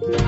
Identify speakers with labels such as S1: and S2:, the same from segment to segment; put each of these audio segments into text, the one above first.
S1: Melech,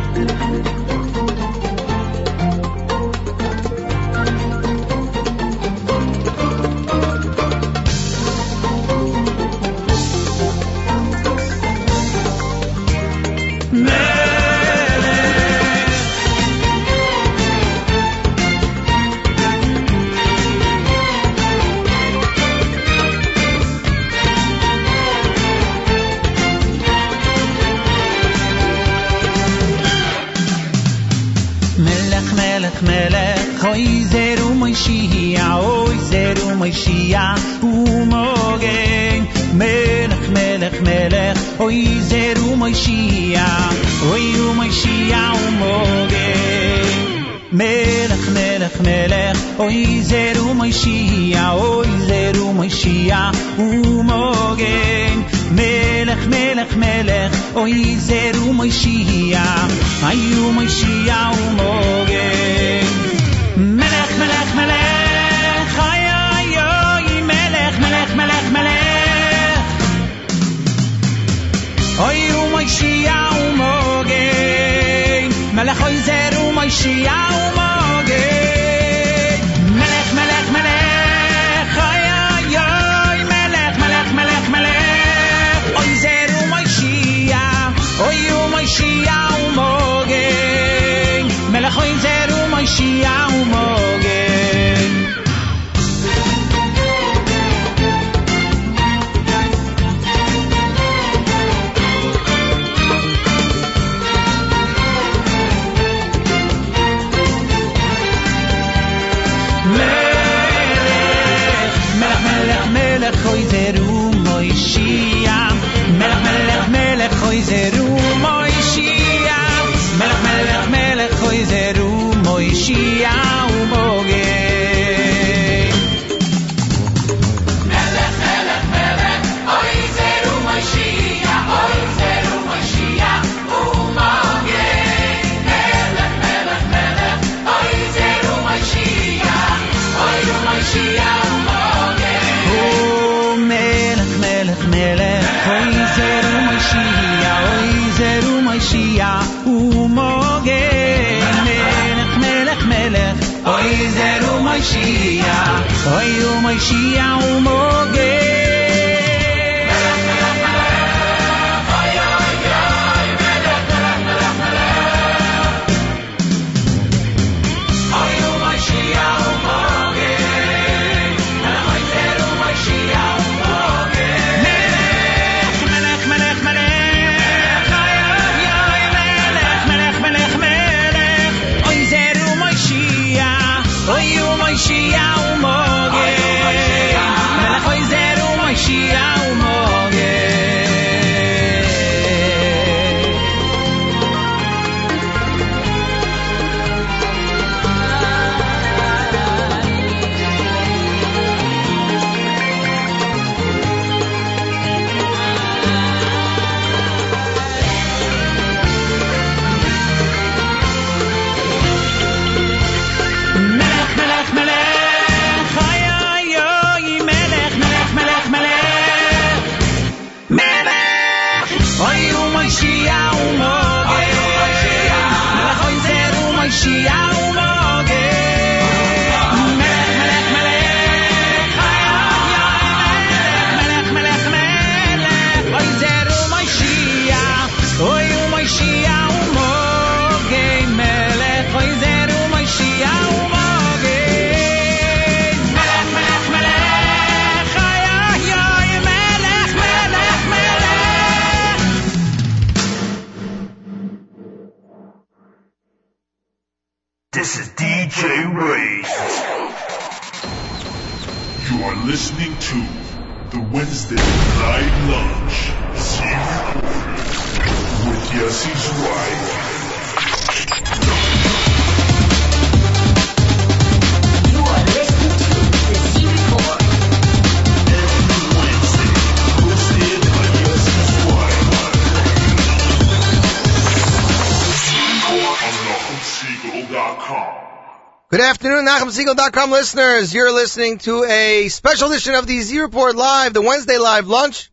S2: Good afternoon, NachumSegal.com listeners. You're listening to a special edition of the Z Report Live, the Wednesday Live Lunch.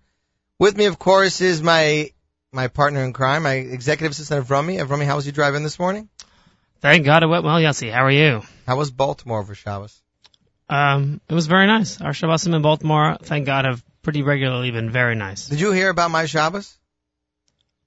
S2: With me, of course, is my my partner in crime, my executive assistant Avrami. Avrami, how was your drive in this morning?
S3: Thank God it went well, Yossi. How are you?
S2: How was Baltimore for Shabbos?
S3: Um, it was very nice. Our Shabbosim in Baltimore, thank God, have pretty regularly been very nice.
S2: Did you hear about my Shabbos?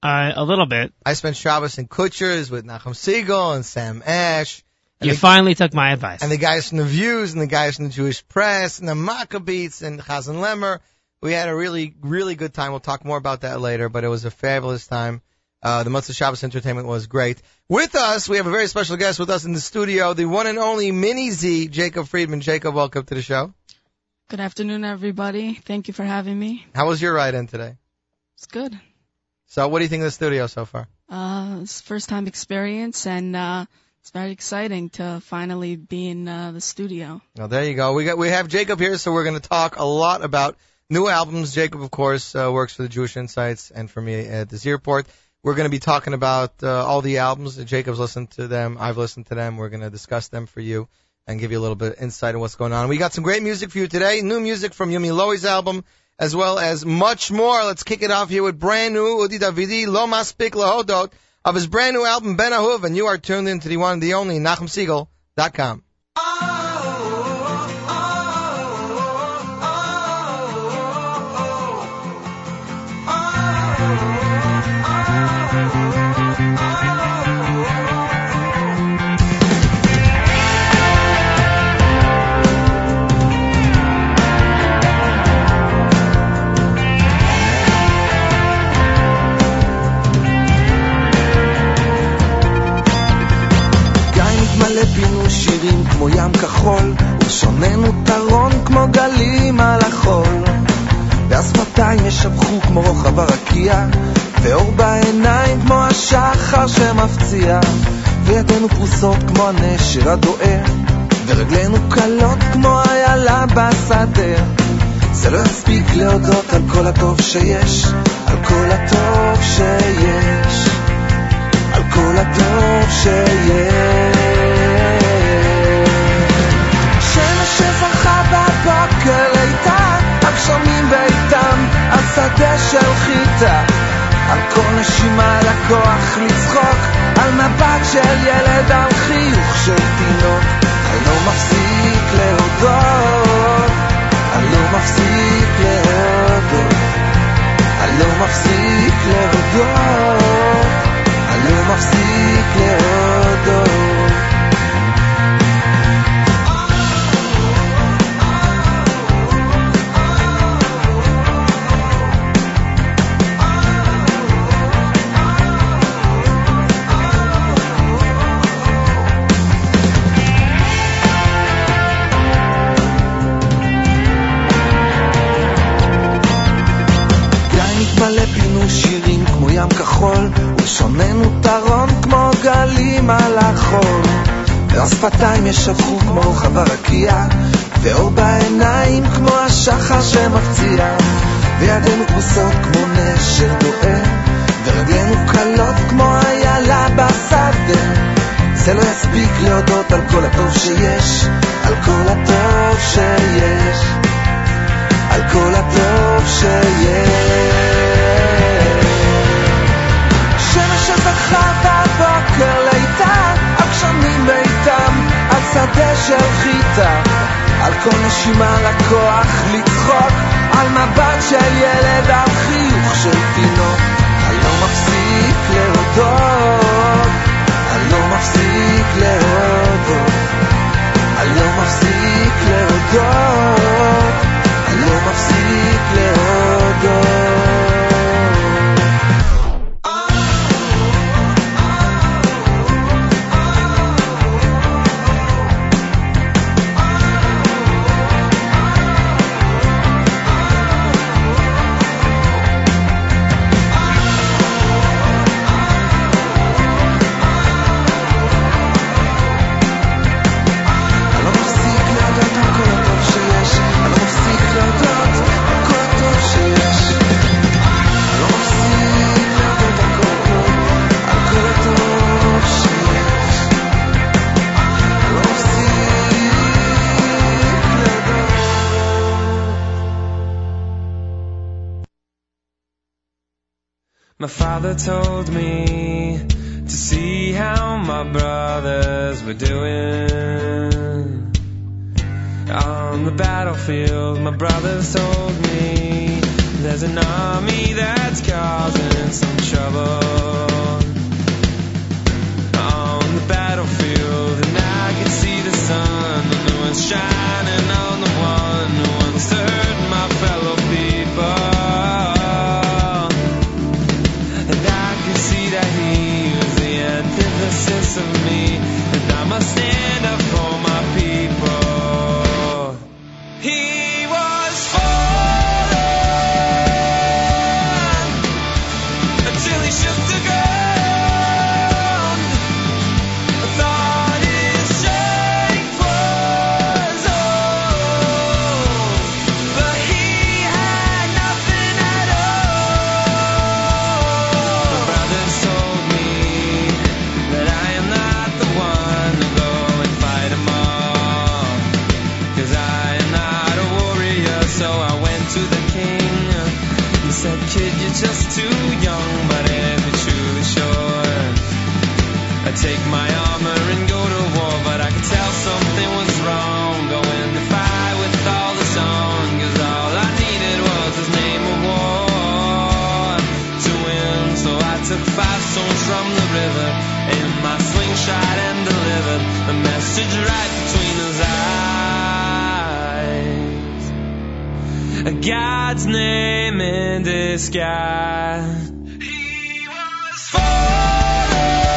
S3: Uh, a little bit.
S2: I spent Shabbos in Kutsher's with Nachum Segal and Sam Ash. And
S3: You
S2: the,
S3: finally took my advice.
S2: and the guys from the Views and the guys from the Jewish Press and the Maccabeats and Chazan Lemmer. We had a really, really good time. We'll talk more about that later, but it was a fabulous time. Uh, the Motzei Shabbos entertainment was great. With us, we have a very special guest with us in the studio, the one and only Mini Z, Jacob Friedman. Jacob, welcome to the show.
S4: Good afternoon, everybody. Thank you for having me.
S2: How was your ride in today?
S4: It's good.
S2: So what do you think of the studio so far?
S4: Uh, it's first time experience and, uh, it's very exciting to finally be in, uh, the studio.
S2: Well, there you go. We got we have Jacob here, so we're going to talk a lot about new albums. Jacob, of course, uh, works for the Jewish Insights and for me at this airport. We're going to be talking about uh, all the albums. That Jacob's listened to them. I've listened to them. We're going to discuss them for you and give you a little bit of insight on what's going on. We got some great music for you today. New music from Yumi Loi's album, as well as much more. Let's kick it off here with brand new Udi Davidi, Lo Maspik Lahodot, of his brand new album Ben Ahuv, and you are tuned into the one and the only
S5: NachumSegal.com. כחול, ולשוננו טרון כמו גלים על החול. והשפתיים ישבחו כמו רוחב הרקיע, ואור בעיניים כמו השחר שמפציע. וידינו פרוסות כמו הנשר הדוהר, ורגלינו קלות כמו איילה בשדה. זה לא יספיק להודות על כל הטוב שיש, על כל הטוב שיש. על כל הטוב שיש. השדה של חיטה. על כל נשימה על הכוח לצחוק, על מבט של ילד, על חיוך של תינוק. אני לא מפסיק להודות, אני לא מפסיק להודות, אני לא מפסיק להודות. אני לא מפסיק ישבחו כמו רוחב הרקיע, ואור בעיניים כמו השחר שמפציע. וידינו פרוסות
S6: my life. God's name in disguise. He was fallen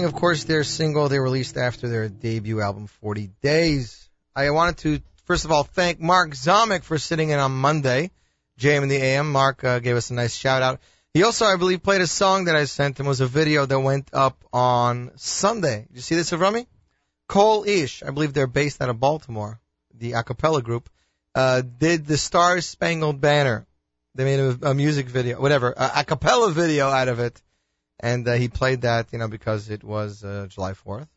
S2: Falling, of course, their single they released after their debut album, 40 Days. I wanted to, first of all, thank Mark Zomick for sitting in on Monday, JM in the AM. Mark uh, gave us a nice shout out. He also, I believe, played a song that I sent him. It was a video that went up on Sunday. Did you see this, Avrami? Cole Ish, I believe they're based out of Baltimore, the a cappella group, uh, did the Star Spangled Banner. They made a, a music video, whatever, a cappella video out of it. And uh, he played that, you know, because it was uh, July 4th.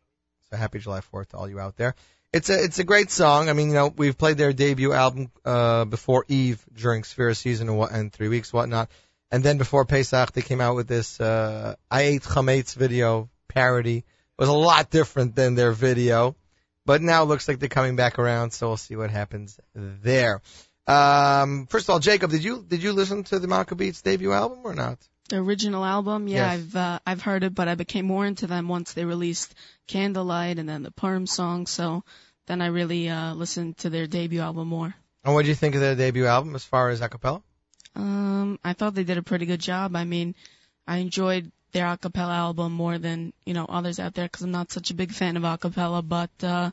S2: So happy July 4th to all you out there. It's a it's a great song. I mean, you know, we've played their debut album uh, before Eve during Sefira season and, what, and three weeks, whatnot. And then before Pesach, they came out with this uh, I ate chametz video parody. It was a lot different than their video. but now it looks like they're coming back around. So we'll see what happens there. Um, first of all, Jacob, did you did you listen to the Maccabeats debut album or not?
S4: The original album, yeah,
S2: Yes.
S4: I've uh, I've heard it, but I became more into them once they released Candlelight and then the Purim song. So then I really uh, listened to their debut album more.
S2: And what did you think of their debut album as far as acapella?
S4: Um, I thought they did a pretty good job. I mean, I enjoyed their a cappella album more than you know others out there because I'm not such a big fan of a cappella, but uh,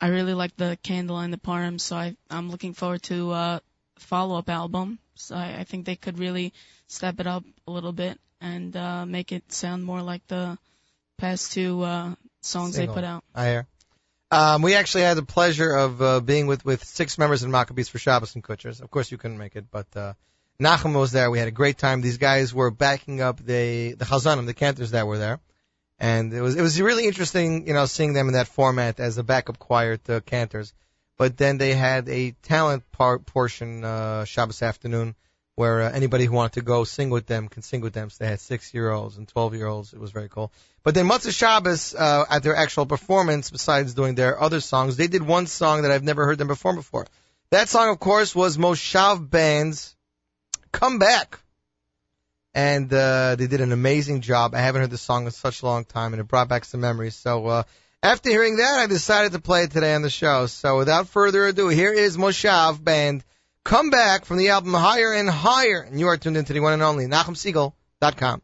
S4: I really like the Candle and the Purim, so I, I'm looking forward to uh, follow-up album. So I, I think they could really step it up a little bit and uh, make it sound more like the past two uh, songs
S2: Single.
S4: they put out.
S2: I hear. Um, we actually had the pleasure of uh, being with, with six members in Maccabeats for Shabbos and Kutshers. Of course, you couldn't make it, but uh, Nachum was there. We had a great time. These guys were backing up the the Chazanim, the cantors that were there, and it was it was really interesting, you know, seeing them in that format as a backup choir to cantors. But then they had a talent part portion uh, Shabbos afternoon where uh, anybody who wanted to go sing with them can sing with them. So they had six year olds and twelve year olds. It was very cool. But then Motzei Shabbos, uh, at their actual performance, besides doing their other songs, they did one song that I've never heard them perform before. That song, of course, was Moshav Band's "Come Back," and uh, they did an amazing job. I haven't heard the song in such a long time, and it brought back some memories. So uh, after hearing that, I decided to play it today on the show. So without further ado, here is Moshav Band "Come Back" from the album Higher and Higher, and you are tuned into the one and only
S7: NachumSegal.com.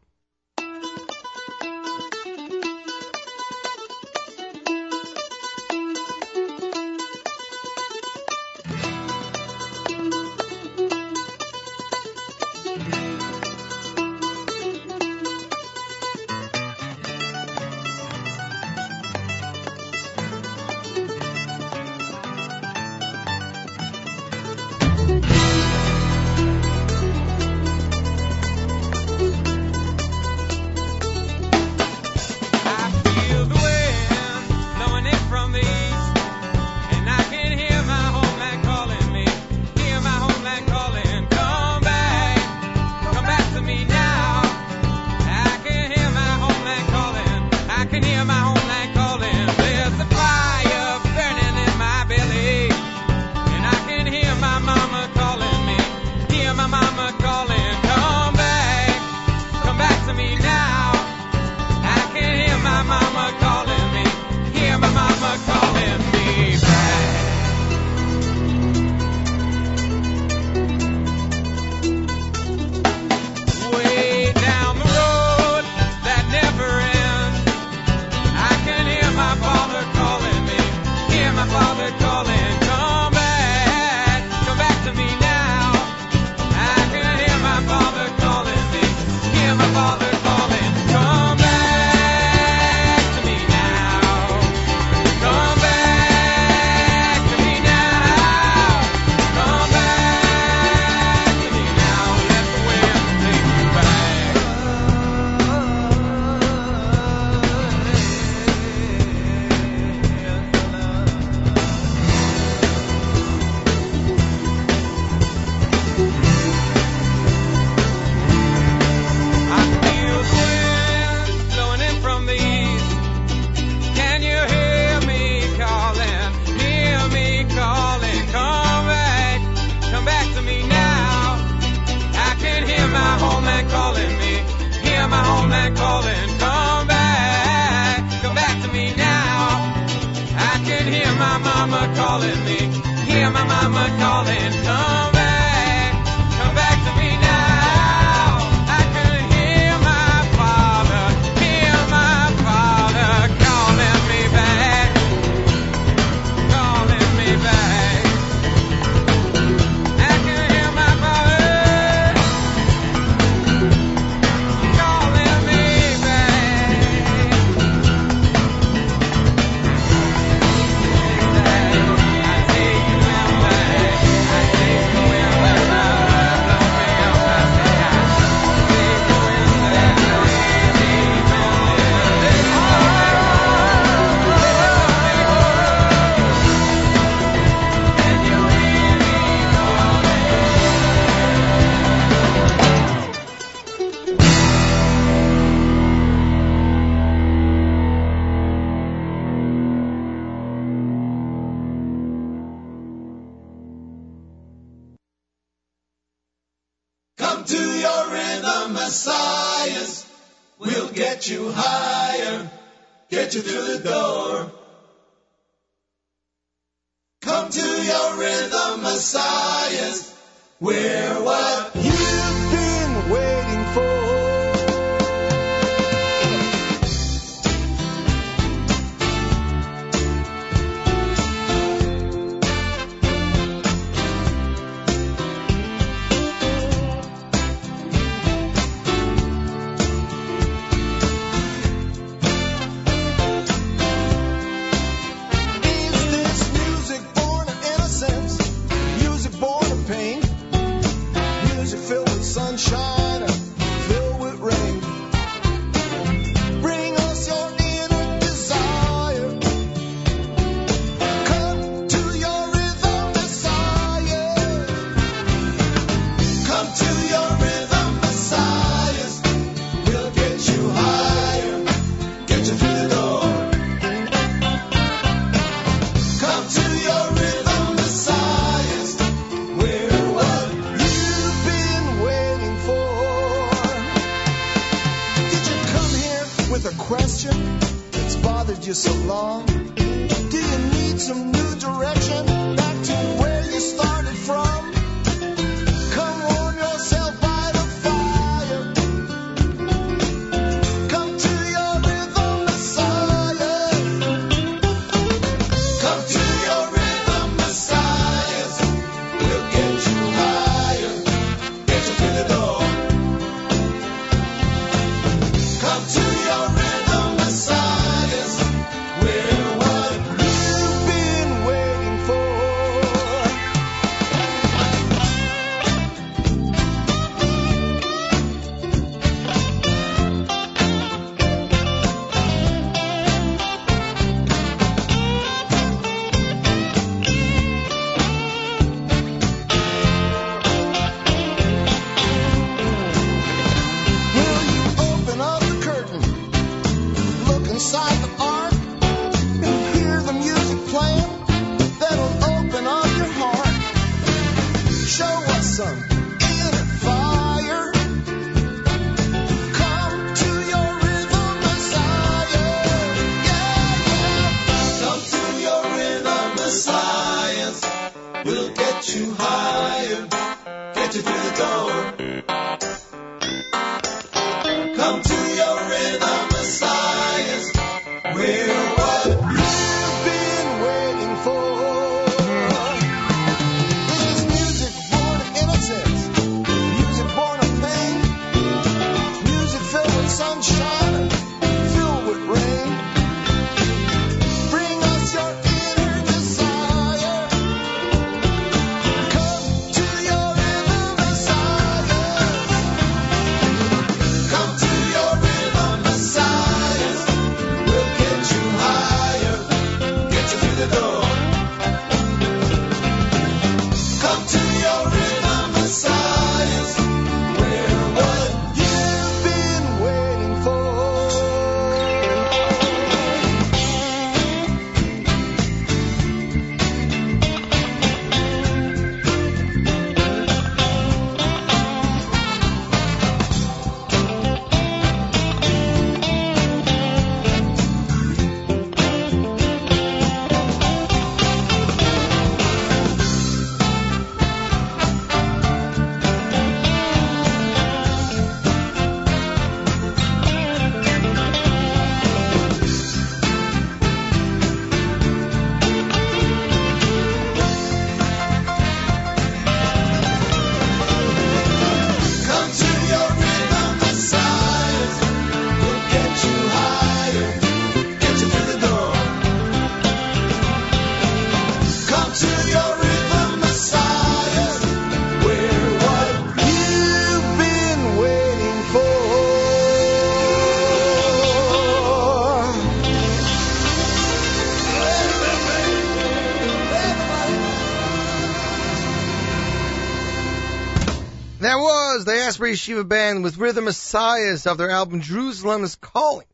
S7: Yeshiva Band with Rhythm Messiahs of their album Jerusalem is Calling.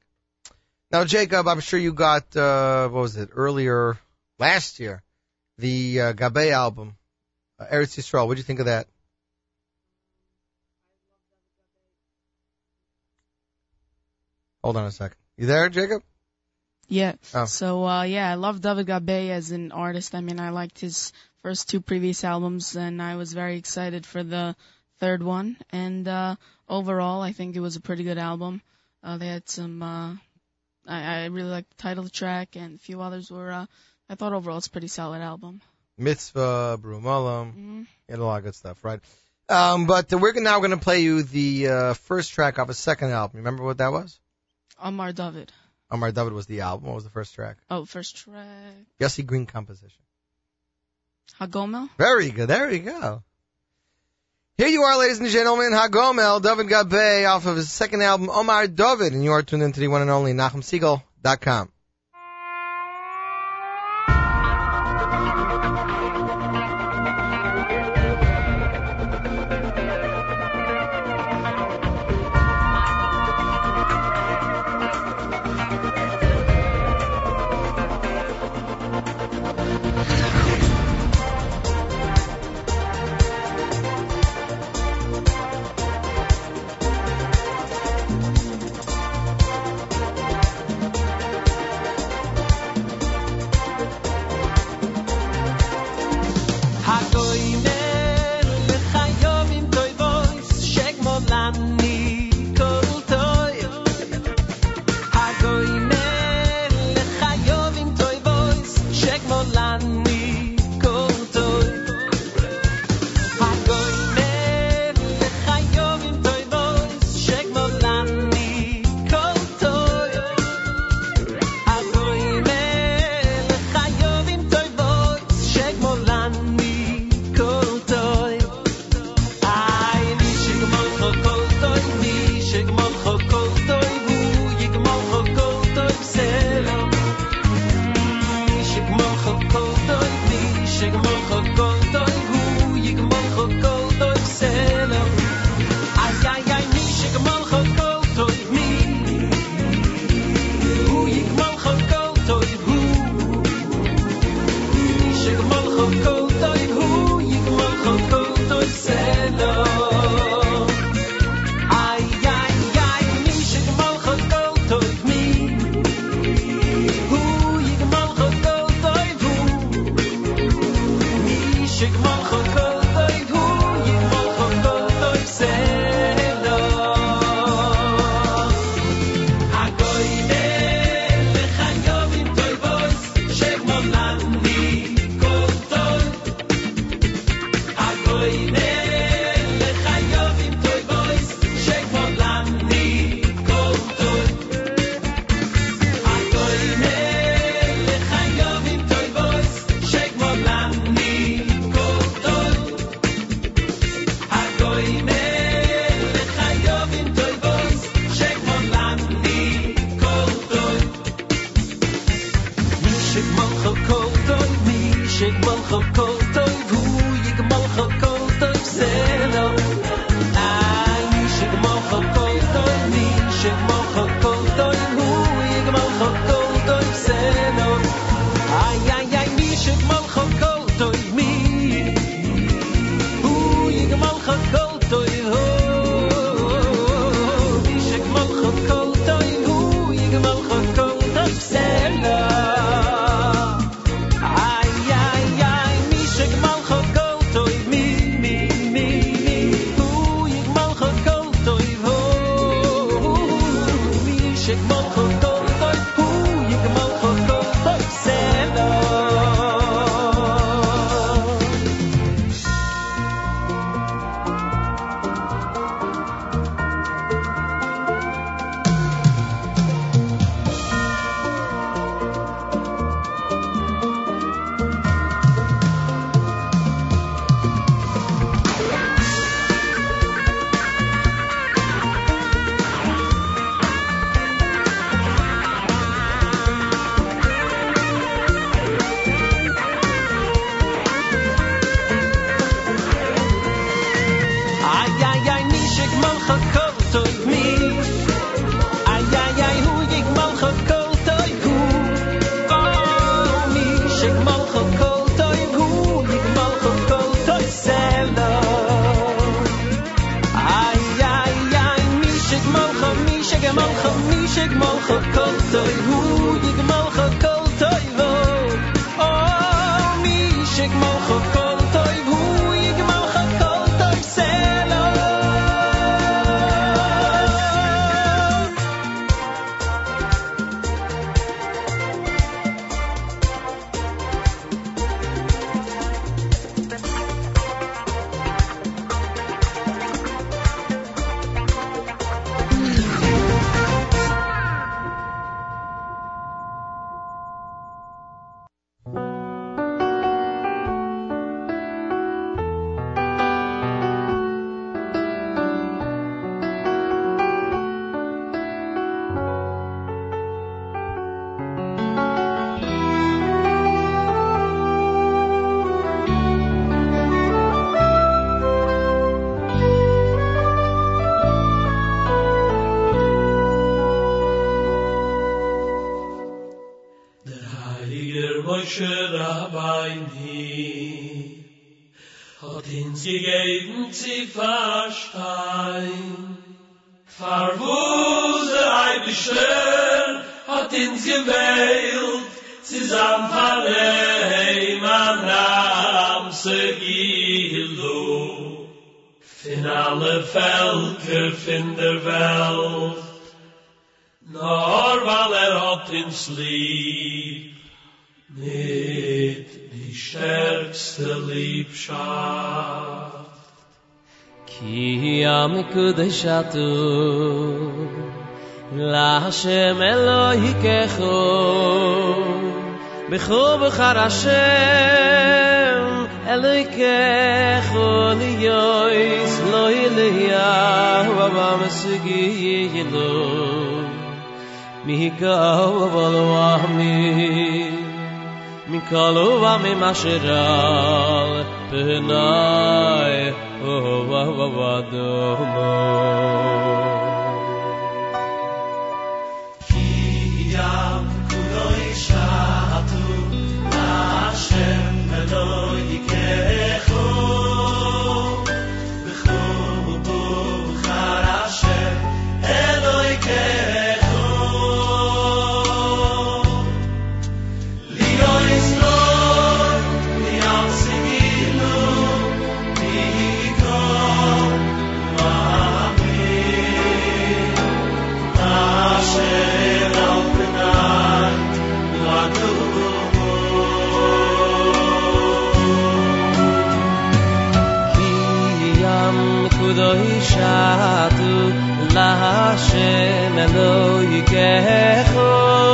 S7: Now, Jacob, I'm sure you got, uh, what was it, earlier last year, the uh, Gabay album, uh, Eretz Yisrael. What do you think of that?
S2: Hold on a second. You there, Jacob?
S4: Yeah.
S2: Oh.
S4: So uh, yeah, I love David Gabay as an artist. I mean, I liked his first two previous albums, and I was very excited for the third one. And uh overall, I think it was a pretty good album. Uh they had some uh I I really liked the title track and a few others were uh I thought overall it's a pretty solid album.
S2: Mitzvah, Brumalam.
S4: hmm
S2: You had a lot of good stuff, right? Um, but we're now going to play you the uh, first track off a second album. Remember what that was?
S4: Omar David.
S2: Omar David was the album. What was the first track?
S4: Oh, first track.
S2: Yossi Green composition.
S4: Hagomel.
S2: Very good. There you go. Here you are, ladies and gentlemen. Hagomel, David Gabay, off of his second album, Omar David, and you are tuned into the one and only
S8: NachumSegal.com. Moshe Rabbeini hat uns gegeben zu verstehen. Verwus der Eibischter hat uns gewählt zusammen verleih man Ram Segilu fin alle Völker fin der Welt Nor weil er hat ins Lieb mit die stärkste liebschaft.
S9: Ki am kudeshatu la shem eloi kecho bchov kharashem eloi kecho loy sloi leya va ba mesgi yelo mi ka ילו מיקאו אבלו עמי מקלו ועמי משרל פנאי אוהב ודומו
S8: Yam
S2: אַט לאַשן מן יגעכח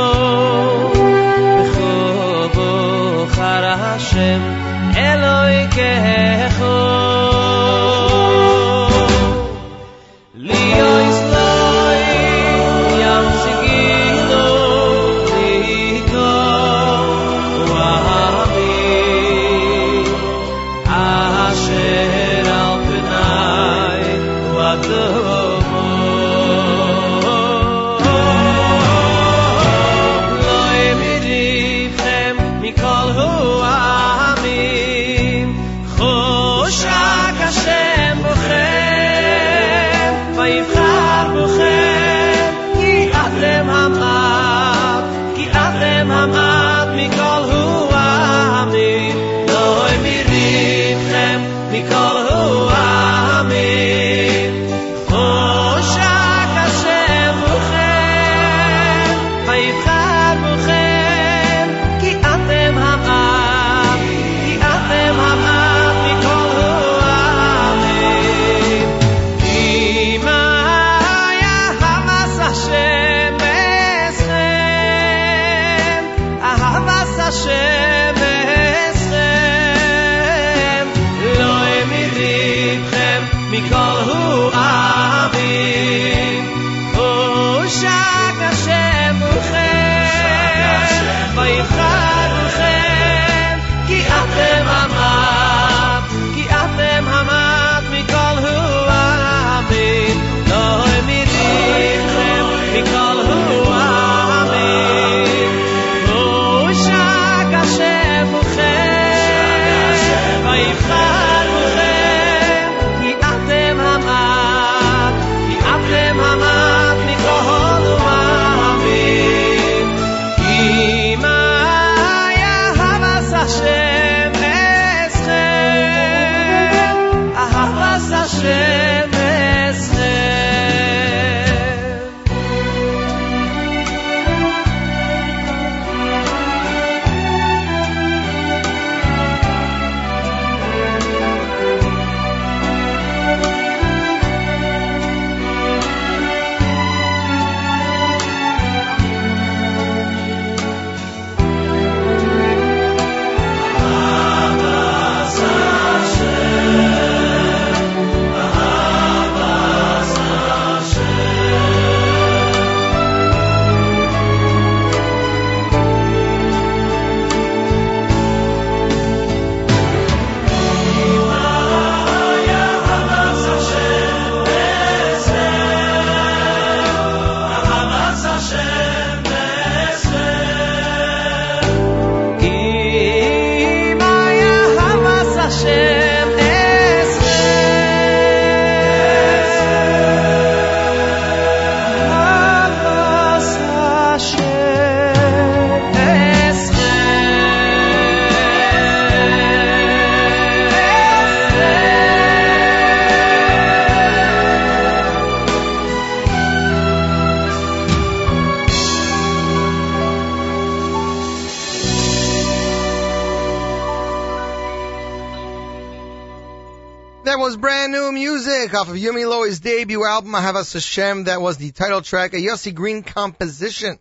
S2: album, Ahavas Hashem. That was the title track, a Yossi Green composition.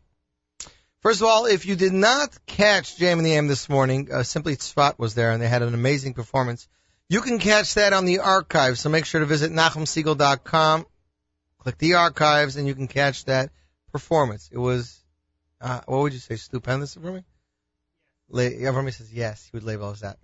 S2: First of all, if you did not catch Jam in the AM this morning, uh, Simply Tzfat was there and they had an amazing performance. You can catch that on the archive, so make sure to visit NachumSegal.com, click the archives, and you can catch that performance. It was, uh, what would you say, stupendous for me? La- Everybody says yes, he would label us that.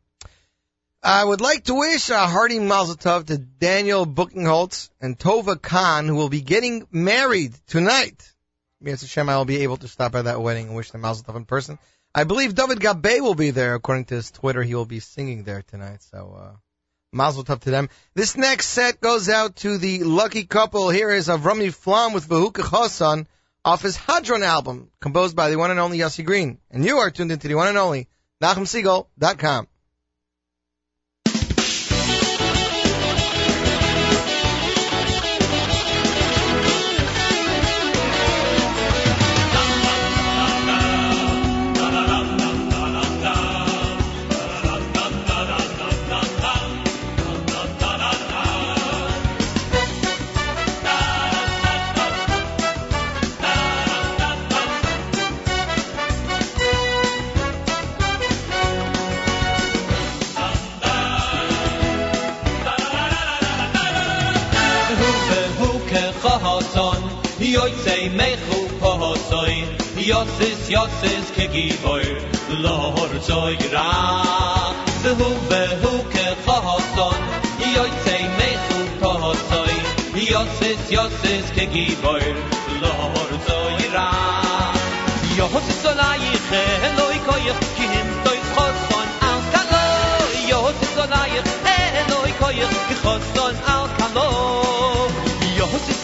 S2: I would like to wish a hearty mazel tov to Daniel Bookingholtz and Tova Khan, who will be getting married tonight. Yes, Hashem, I will be able to stop by that wedding and wish them mazel tov in person. I believe David Gabay will be there. According to his Twitter, he will be singing there tonight. So, uh, mazel tov to them. This next set goes out to the lucky couple. Here is Avrami Flam with Vahuka Chosan off his Hadron album, composed by the one and only Yossi Green. And you are tuned into the one and only NachumSegal.com.
S8: mey khopa hosoy ya kegi ya ke lohor zoi ra duv behu ke khosoy yoy tsay mes to khosoy ya ses ke lohor zoi ra yo hosonay xe loy koy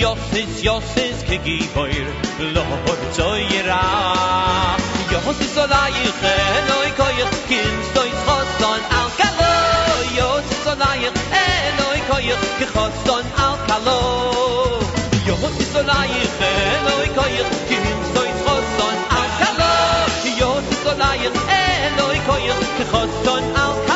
S8: Yossis, Yossis, kegi boir, lohor zoira. Yossis olayich, eloi koyach, kim stoiz choston al kalo. Yossis olayich, eloi koyach, ki choston al kalo. Yossis olayich, eloi koyach, kim stoiz choston al kalo. Yossis olayich, eloi koyach, ki choston al kalo.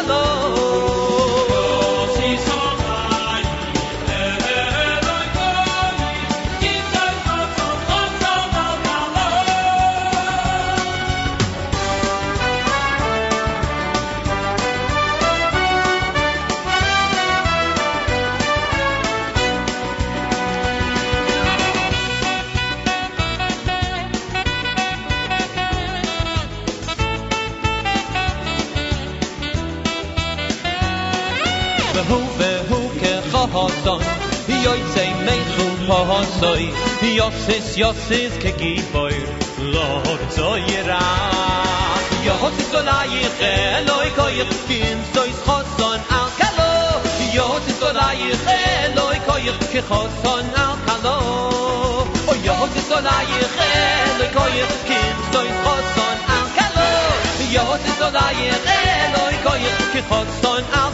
S8: soy yos es yos es ke ki lo to ra. Yo hot is so lai ko khoson al kalo. Yo hot is so ko ke khoson al kalo. O yo hot is so lai ko khoson al kalo. Yo hot is so ko ke khoson al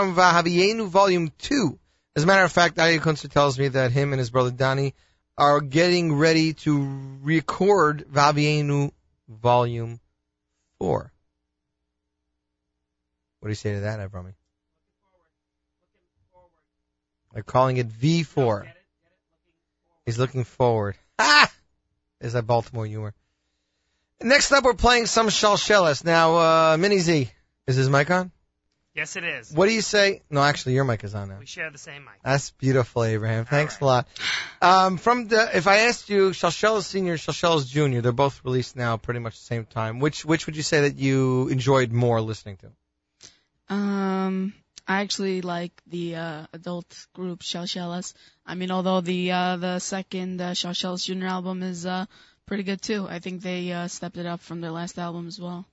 S2: from Vahavienu Volume 2. As a matter of fact, Aryeh Kunstler tells me that him and his brother Danny are getting ready to record Vahavienu Volume 4. What do you say to that, Avrami? They're calling it V4. He's looking forward. Ah! Is that Baltimore humor? Next up, we're playing some Shalshelis. Now, uh, Mini Z, is his mic on?
S3: Yes, it is.
S2: What do you say? No, actually, your mic is on now.
S3: We share the same mic.
S2: That's beautiful, Abraham. Thanks a lot. Um, from the, if I asked you, Shalshelis Senior, Shalshelis Junior, they're both released now pretty much the same time. Which which would you say that you enjoyed more listening to?
S4: Um, I actually like the uh, adult group Shalshelis. I mean, although the uh, the second uh, Shalshelis Junior album is uh, pretty good too. I think they uh, stepped it up from their last album as well.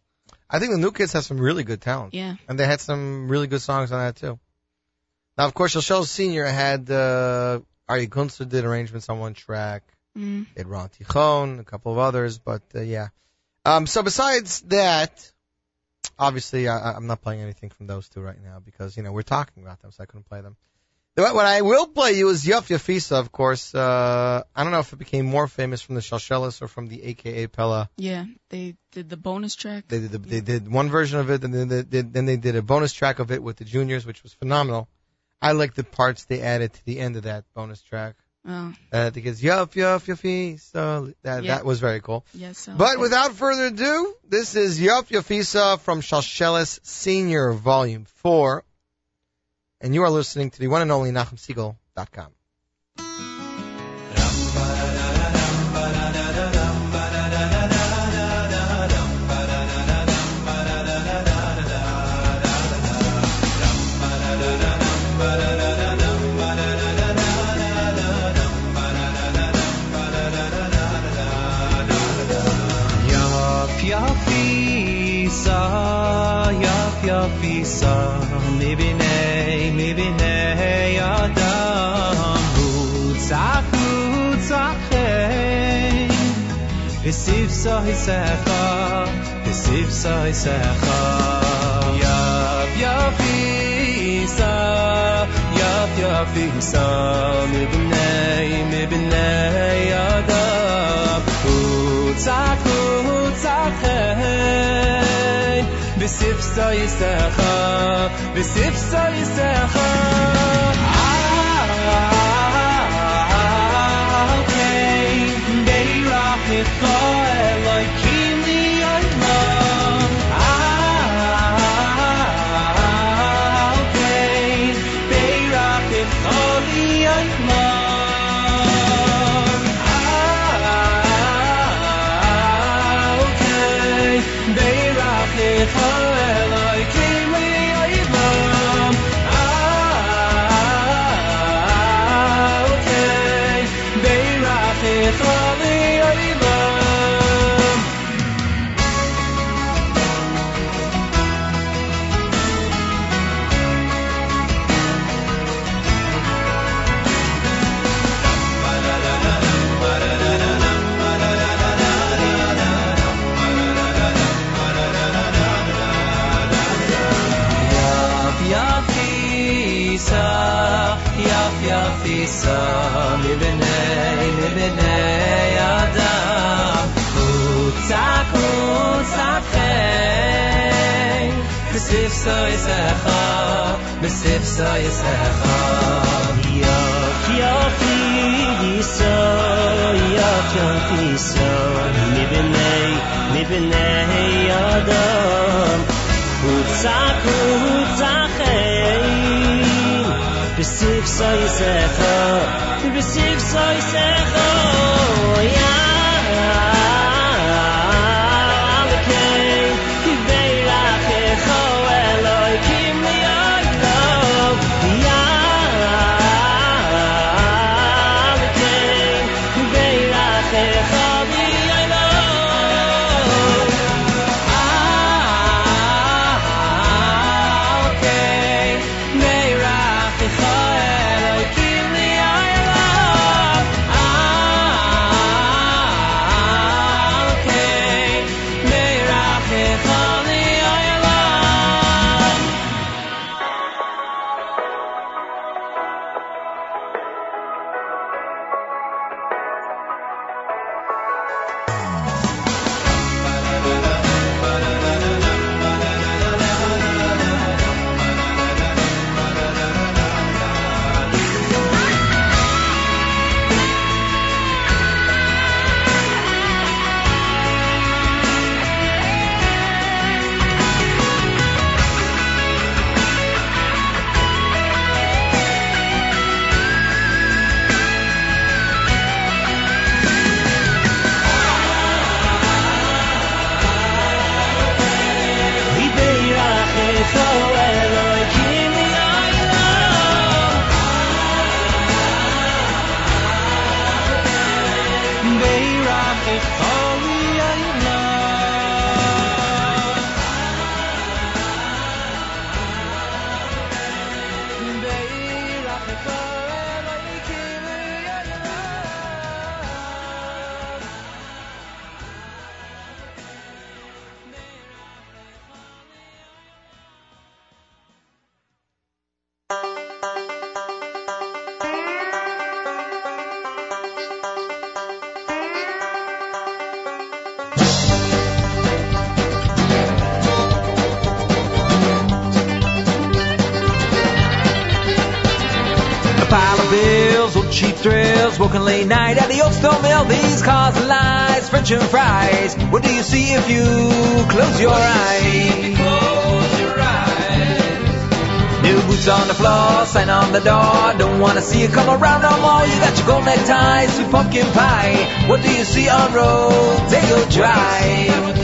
S2: I think the new kids have some really good talent.
S4: Yeah.
S2: And they had some really good songs on that too. Now, of course, Shalshelis Senior had uh, Ari Kunstler did arrangements on one track.
S4: Mm.
S2: They had Ron Tichon, a couple of others, but uh, yeah. Um, so besides that, obviously I, I'm not playing anything from those two right now because you know we're talking about them, so I couldn't play them. What I will play you is Yuf Yafisa, of course. Uh, I don't know if it became more famous from the Shalshelis or from the AKA Pella.
S4: Yeah, they did the bonus track.
S2: They did the, they did one version of it, and then they did then they did a bonus track of it with the juniors, which was phenomenal. I like the parts they added to the end of that bonus track.
S4: Oh,
S2: Uh, because Yuf Yuf Yafisa, that
S4: Yeah.
S2: that was very cool.
S4: yes. I like
S2: But
S4: it.
S2: without further ado, this is Yuf Yafisa from Shalshelis Senior Volume 4. And you are listening to the one and only
S10: NachumSegal.com. sa hi sa kha de sib sa hi sa kha ya ya fi sa ya ya fi sa mi bnay mi bnay ya da ku sa ku sa kha de sib sa hi sa kha de sib soy se kha besef soy se kha ya kyo fi so yo kyo fi so mi benay mi benay adam
S11: u tsak u tsak besef soy se Bisif besef soy se see you come around no more. You got your gold necktie, sweet pumpkin pie. What do you see on Rodeo Drive?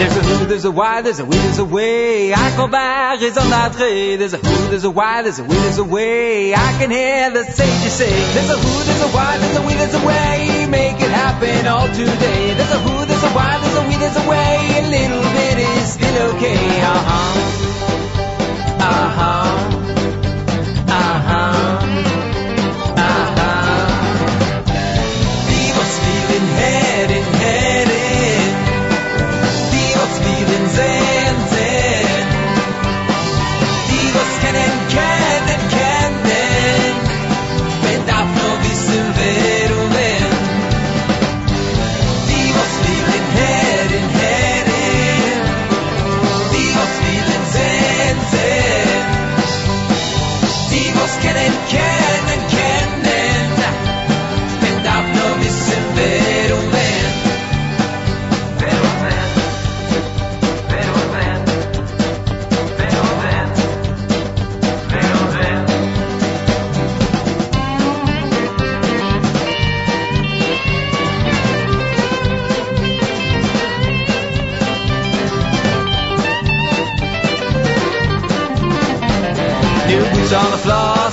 S11: There's a who, there's a why, there's a we, there's a way. I go on that tree. There's a who, there's a why, there's a we, there's a way. I can hear the sages say. There's a who, there's a why, there's a we, there's a way. Make it happen all today. There's a who, there's a why, there's a we, there's a way. A little bit is still okay. Uh huh. Uh huh.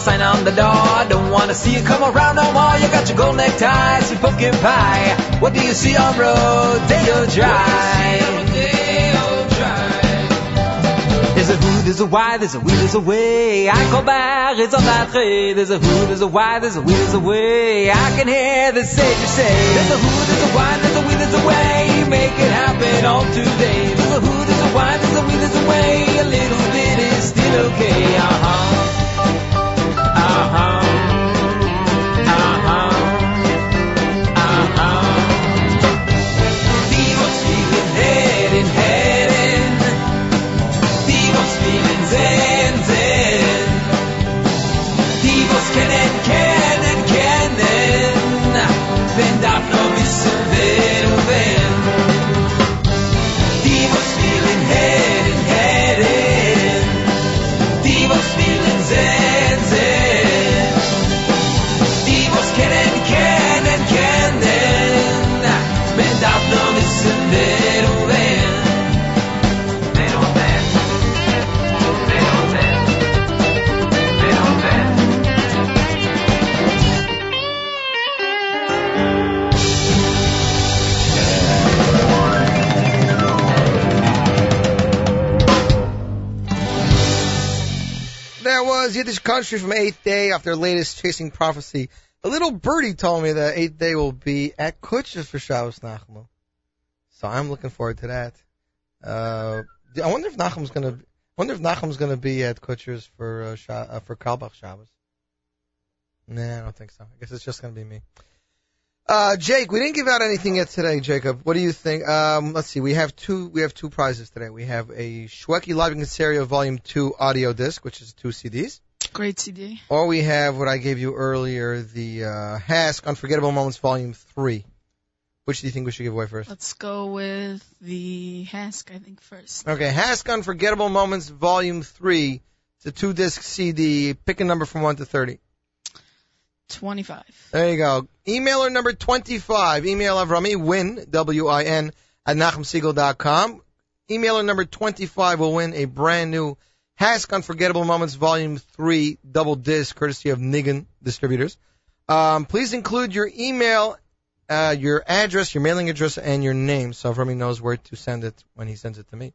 S11: Sign on the door. Don't wanna see you come around no more. You got your gold necktie, sweet pumpkin pie. What do you see on Rodeo Drive? There's a who, there's a why, there's a we, there's a way. I call back, it's on that tree. There's a who, there's a why, there's a we, there's a way. I can hear the sages say. There's a who, there's a why, there's a we, there's a way. Make it happen all today. There's a who, there's a why, there's a we, there's a way. A little bit is still okay. Uh huh. Uh huh.
S2: Yiddish Country from Eighth Day off their latest Chasing Prophecy. A little birdie told me that Eighth Day will be at Kutsher for Shabbos Nachmu. So I'm looking forward to that. Uh, I wonder if Nachum's gonna, I wonder if Nachum's gonna be at Kutsher's for uh, Sha, uh, for Kalbach Shabbos. Nah, I don't think so. I guess it's just gonna be me. Uh, Jake, we didn't give out anything yet today, Jacob. What do you think? Um, let's see. We have two. We have two prizes today. We have a Shweki Live in Stereo Volume Two audio disc, which is two CDs.
S4: Great CD.
S2: Or we have what I gave you earlier, the uh, HASC Unforgettable Moments Volume 3. Which do you think we should give away first?
S4: Let's go with the HASC, I think, first.
S2: Okay, HASC Unforgettable Moments Volume 3. It's a two disc CD. Pick a number from 1 to 30.
S4: 25.
S2: There you go. Emailer number 25. Email Avrami, win, W-I-N, at NachumSegal.com. Emailer number 25 will win a brand new HASC Unforgettable Moments Volume 3 double disc, courtesy of Nigan Distributors. Um, please include your email, uh, your address, your mailing address, and your name, so Avrami knows where to send it when he sends it to me.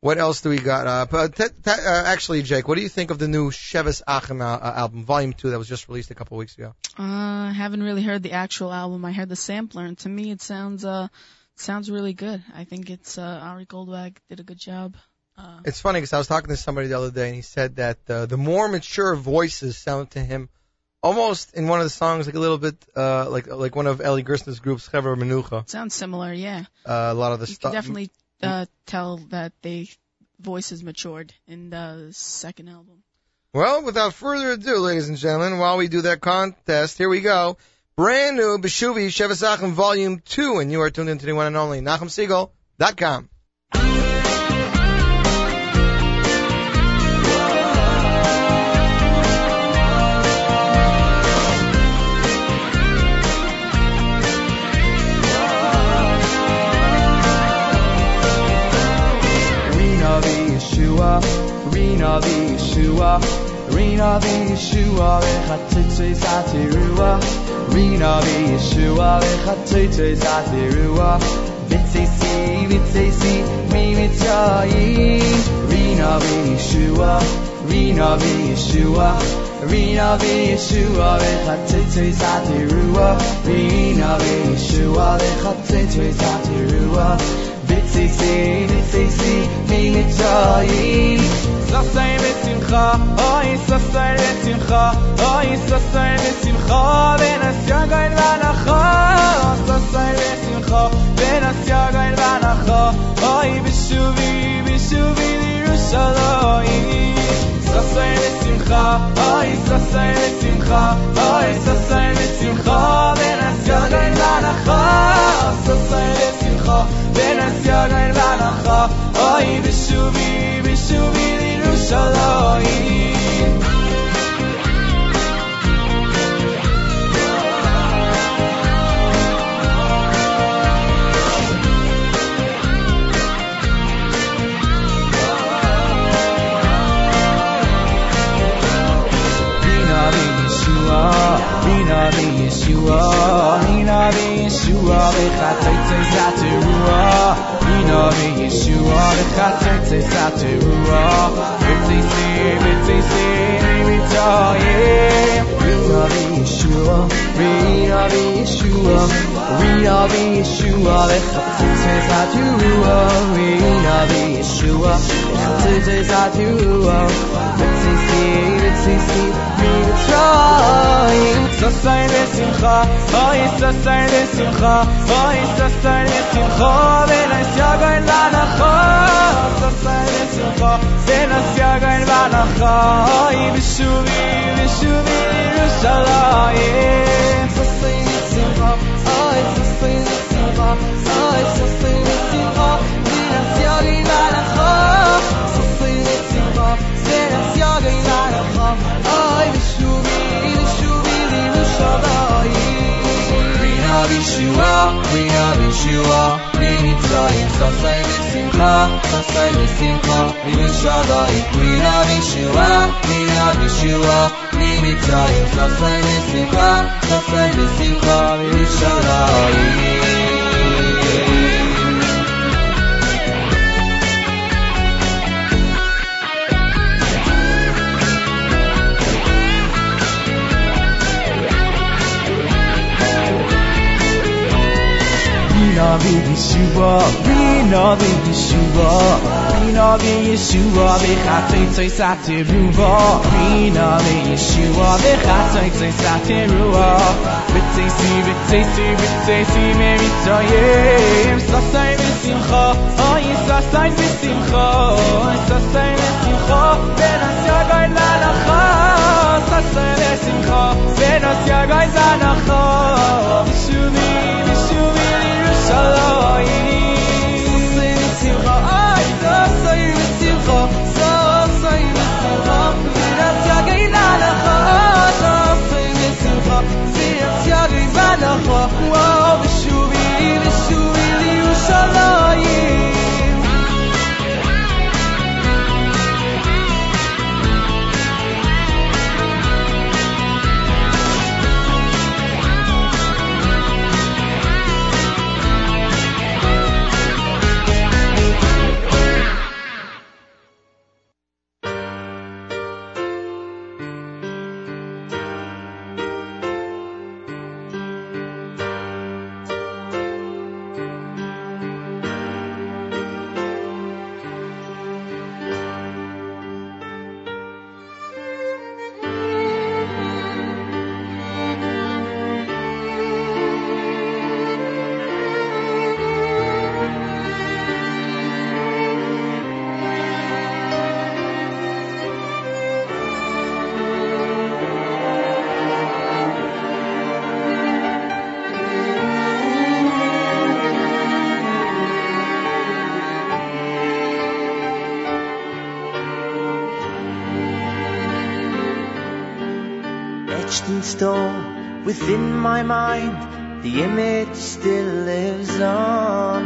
S2: What else do we got? Uh, t- t- uh, actually, Jake, what do you think of the new Shevis Achem uh, album, Volume 2, that was just released a couple weeks ago?
S4: Uh, I haven't really heard the actual album. I heard the sampler, and to me, it sounds uh sounds really good. I think it's uh, Ari Goldwag did a good job. Uh,
S2: It's funny because I was talking to somebody the other day, and he said that uh, the more mature voices sound to him almost in one of the songs like a little bit uh, like like one of Eli Gerstner's groups, Chever Menucha.
S4: sounds similar, yeah.
S2: Uh, a lot of the
S4: You
S2: stuff.
S4: definitely uh, tell that they voices matured in the second album.
S2: Well, without further ado, ladies and gentlemen, while we do that contest, here we go. Brand new Beshuvi Shevasachim Volume 2, and you are tuned into the one and only
S1: NachumSegal.com. Yeshua, the Yeshua, the Yeshua, Vechatzitze Satirua, Rena the Yeshua, Vechatzitze Satirua, Vitzesi, Vitzesi, Mi Mitzrayim, Rena the Yeshua, the Yeshua, the Yeshua, Vechatzitze Satirua, Rena the Yeshua, Vechatzitze Satirua, Sasai v'simcha, ben asyagain v'anacha, oy b'shuvi, b'shuvi l'Yerushalayim. Sasai v'simcha, oy sasai v'simcha, oy sasai v'simcha, ben asyagain v'anacha, sasai v'simcha, ben asyagain v'anacha, oy b'shuvi, b'shuvi l'Yerushalayim. Rina the Yeshua, Rina the Yeshua, the Yeshua, V'chatzitze Satirua, Rina the Yeshua, V'tzisi, V'tzisi, V'tzayim, Rina the Yeshua, Rina the Yeshua, Rina the Yeshua, Satirua, Rina the Yeshua, V'chatzitze Satirua, V'tzisi, V'tzisi, Mitzrayim. Sasai v'simcha, oy sasai v'simcha, oy sasai v'simcha, v'nas yagain v'anacha. Sasai v'anacha, oy. Sasai v'simcha, oy sasai v'simcha, oy sasai v'simcha, v'nas yagain v'anacha. Sasai v'simcha, v'nas yagain v'anacha, oy b'shuvi, b'shuvi Yerushalayim. Rina v'shua, Rina v'shua, Mitzrayim, sasai v'simcha, sasai v'simcha, Yerushalayim. Rina v'shua, Rina v'shua, Mitzrayim, sasai v'simcha, sasai v'simcha, Yerushalayim. Rina v'Yeshua, Rina v'Yeshua, Rina v'Yeshua, v'chatzitze satirua, Rina v'Yeshua, v'chatzitze satirua, v'tzisi, v'tzisi, v'tzisi, me'mitzrayim, sasai v'simcha, oy sasai v'simcha, oy sasai l'anacha, sasai v'simcha, ben asyagai l'anacha, v'shuvi, v'shuvi Yerushalayim. Sasai v'simcha, ay, sasai v'simcha, sasai v'simcha, ben asyagai l'anacha, sasai v'simcha,
S12: stone within my mind, the image still lives on.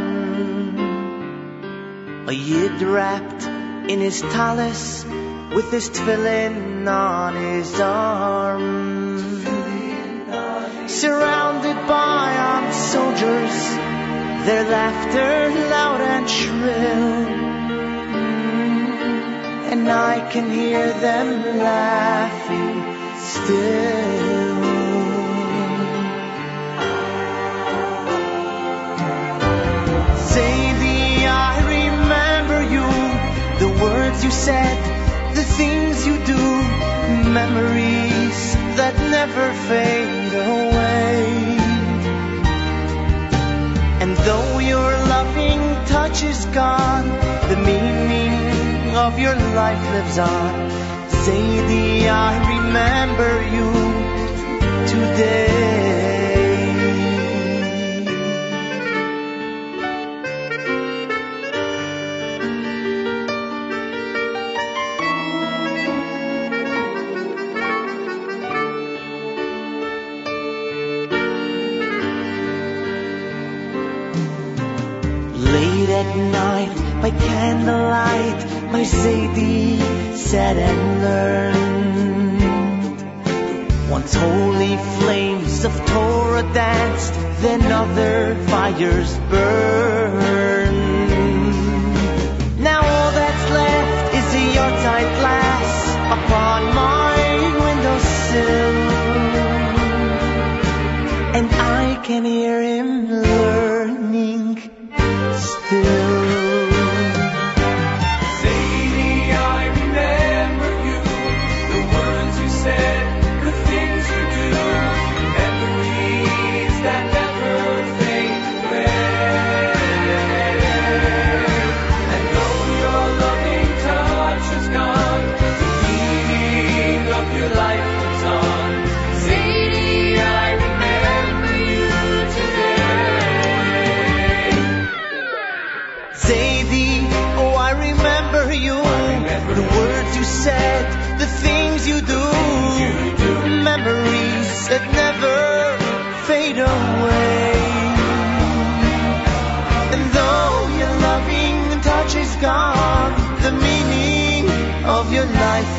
S12: A yid wrapped in his talus, with his tefillin on his arm. Surrounded by armed soldiers, their laughter loud and shrill. And I can hear them laughing still. Said, the things you do, memories that never fade away. And though your loving touch is gone, the meaning of your life lives on. Sadie, I remember you today. My Sadie sat and learned. Once holy flames of Torah danced, then other fires burned. Now all that's left is a yard-tight glass upon my windowsill. And I can hear him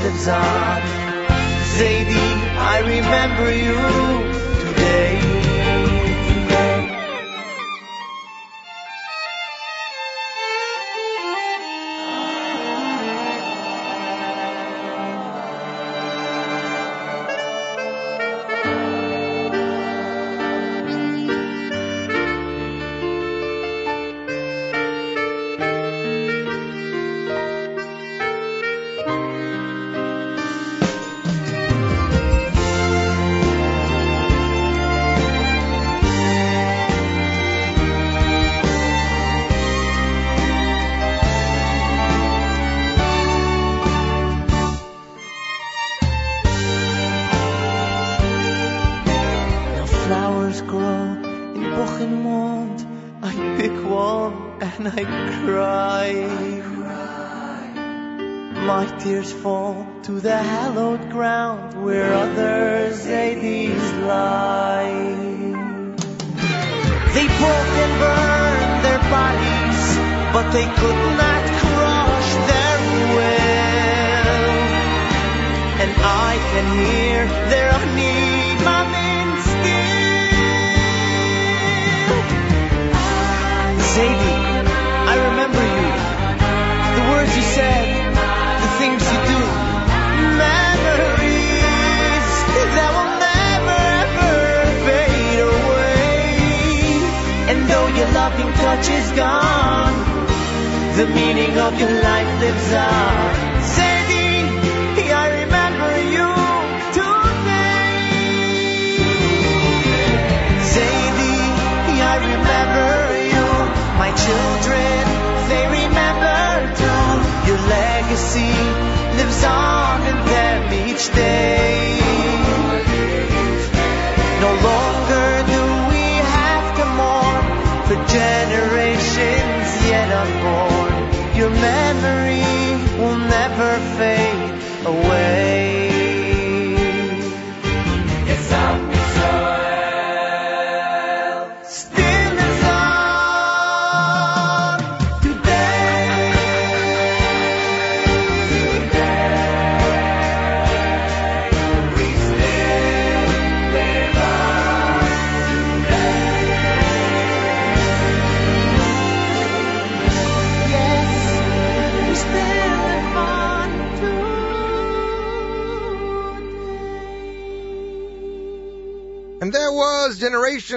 S13: lives on. Sadie, I remember you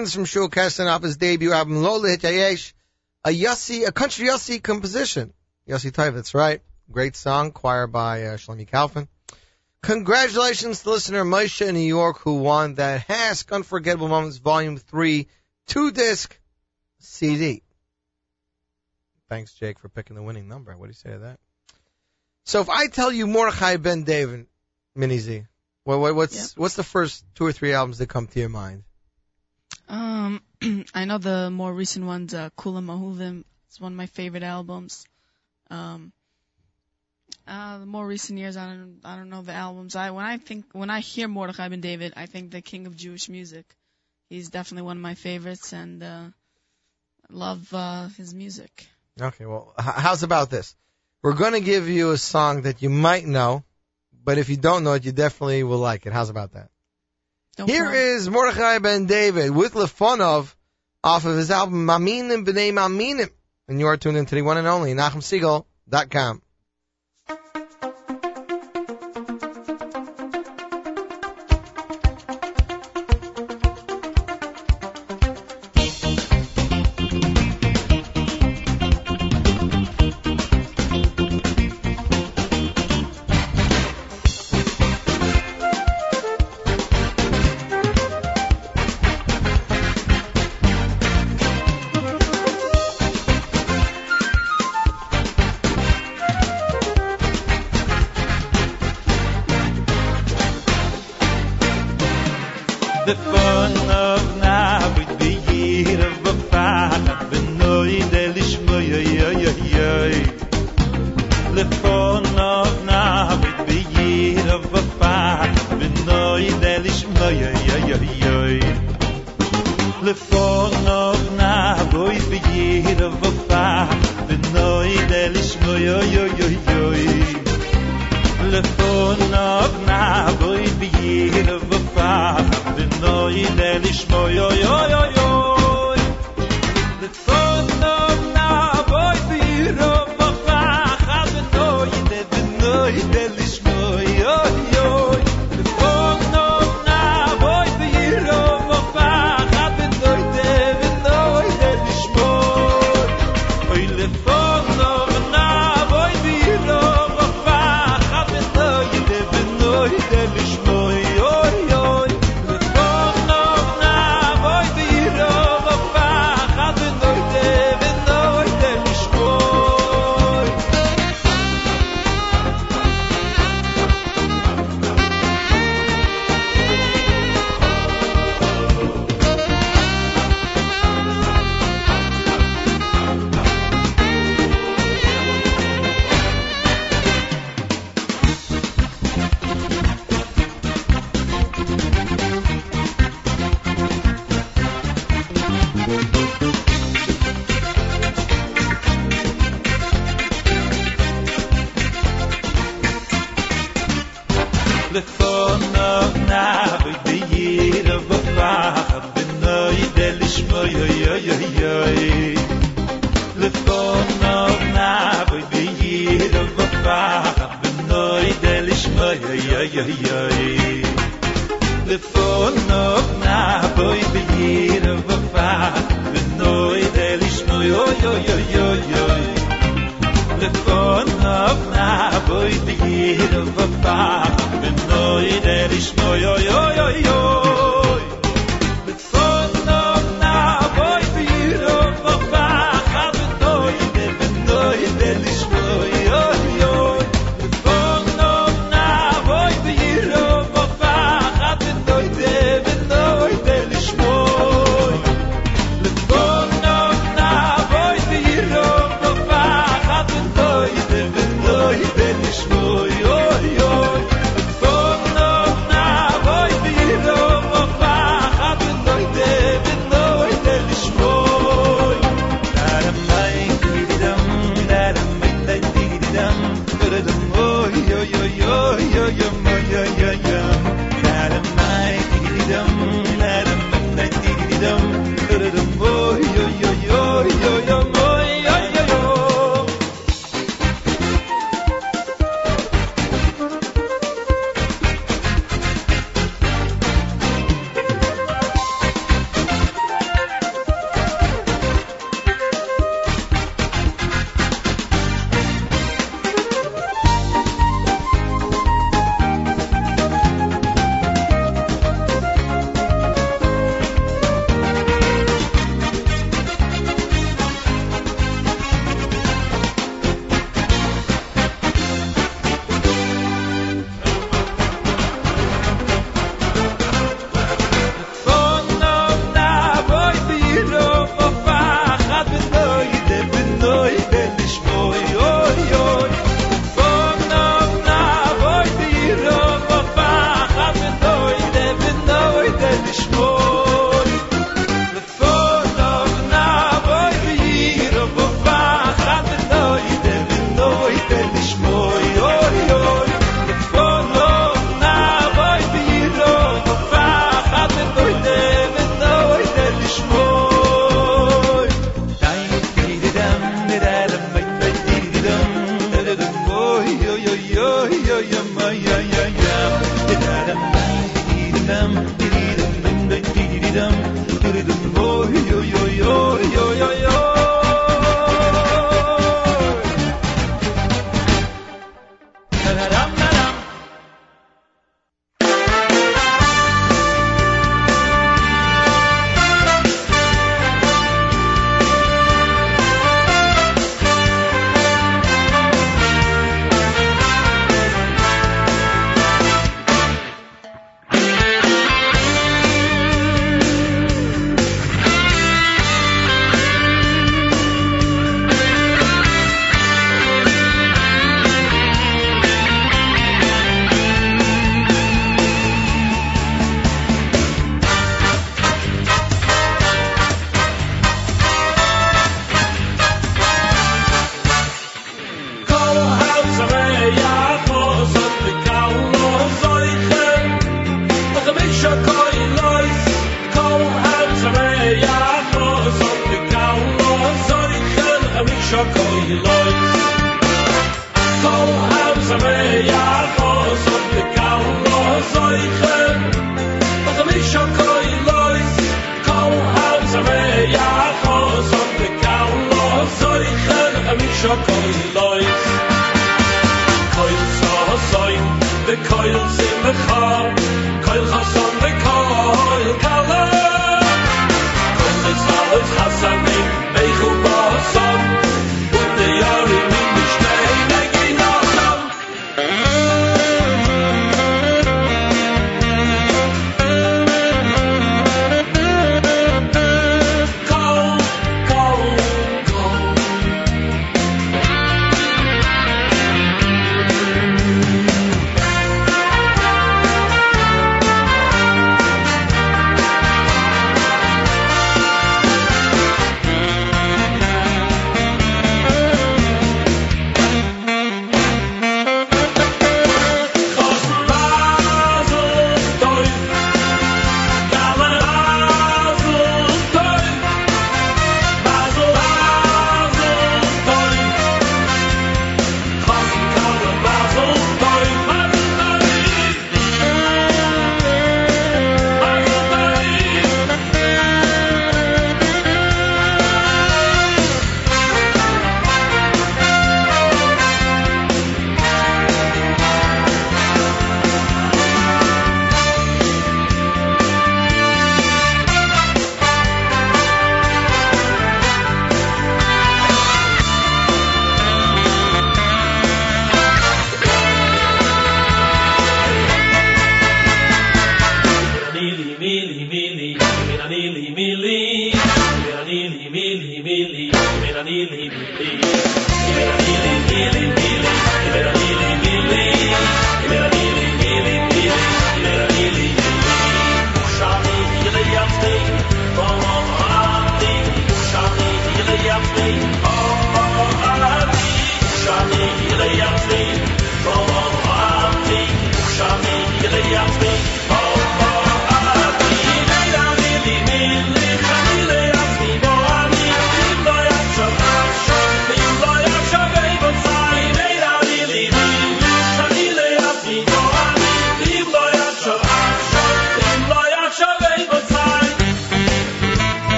S12: Generations
S10: from Shul his debut album Lola Hitayesh, a Yossi, a country Yossi composition. Yossi Tovitz, right? Great song, choir by uh, Shlomi Kaufman. Congratulations to listener Moshe in New York who won that HASC Unforgettable Moments Volume 3 two-disc CD. Thanks, Jake, for picking the winning number. What do you say to that? So if I tell you Mordechai Ben David, Mini Z, what, what, what's what's the first two or three albums that come to your mind?
S4: Um, I know the more recent ones, uh, Kulam Ahuvim. It's one of my favorite albums. Um, uh, the more recent years, I don't, I don't know the albums. I when I think when I hear Mordechai Ben David, I think the king of Jewish music. He's definitely one of my favorites, and uh, love uh, his music.
S10: Okay, well, how's about this? We're going to give you a song that you might know, but if you don't know it, you definitely will like it. How's about that?
S4: No
S10: Here
S4: problem.
S10: is Mordechai Ben David with Lefonov off of his album Maminim B'nai Maminim. And you are tuned into the one and only
S2: NachumSegal.com.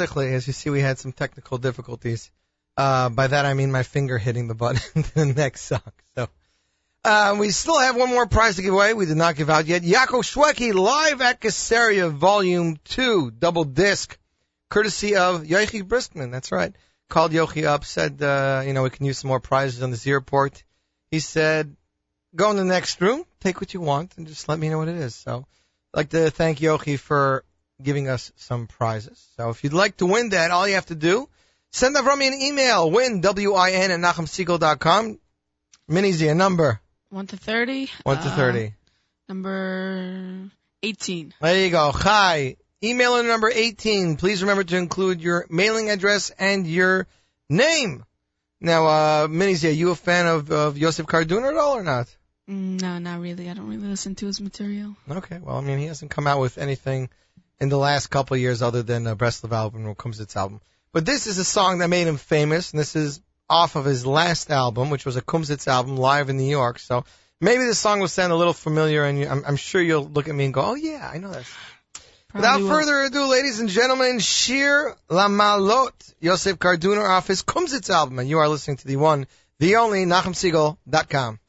S2: As you see, we had some technical difficulties. Uh, by that I mean my finger hitting the button to the next song. So, uh, we still have one more prize to give away. We did not give out yet. Yaakov Shweki live at Caesarea Volume 2, double disc, courtesy of Yochi Briskman. That's right. Called Yochi up, said, uh, you know, we can use some more prizes on this airport. He said, go in the next room, take what you want, and just let me know what it is. So, I'd like to thank Yochi for giving us some prizes. So if you'd like to win that, all you have to do, send Avrami an email, win, W-I-N, at NachumSegal.com. Minnie's a number,
S4: 1 to 30.
S2: 1 to
S4: Uh,
S2: 30.
S4: Number 18.
S2: There you go. Hi. Email in number 18. Please remember to include your mailing address and your name. Now, uh, Minnie's, are you a fan of, of Yosef Karduner at all or not?
S4: Mm, No, not really. I don't really listen to his material.
S2: Okay, well, I mean, he hasn't come out with anything in the last couple of years other than uh, Breslov album or Kumsitz album. But this is a song that made him famous, and this is off of his last album, which was a Kumsitz album live in New York. So maybe the song will sound a little familiar, and you, I'm, I'm sure you'll look at me and go, "Oh yeah, I know that." Without further ado, ladies and gentlemen, Shir Lamalot, Yosef Karduner off his Kumsitz album, and you are listening to the one, the only, NachumSegal.com.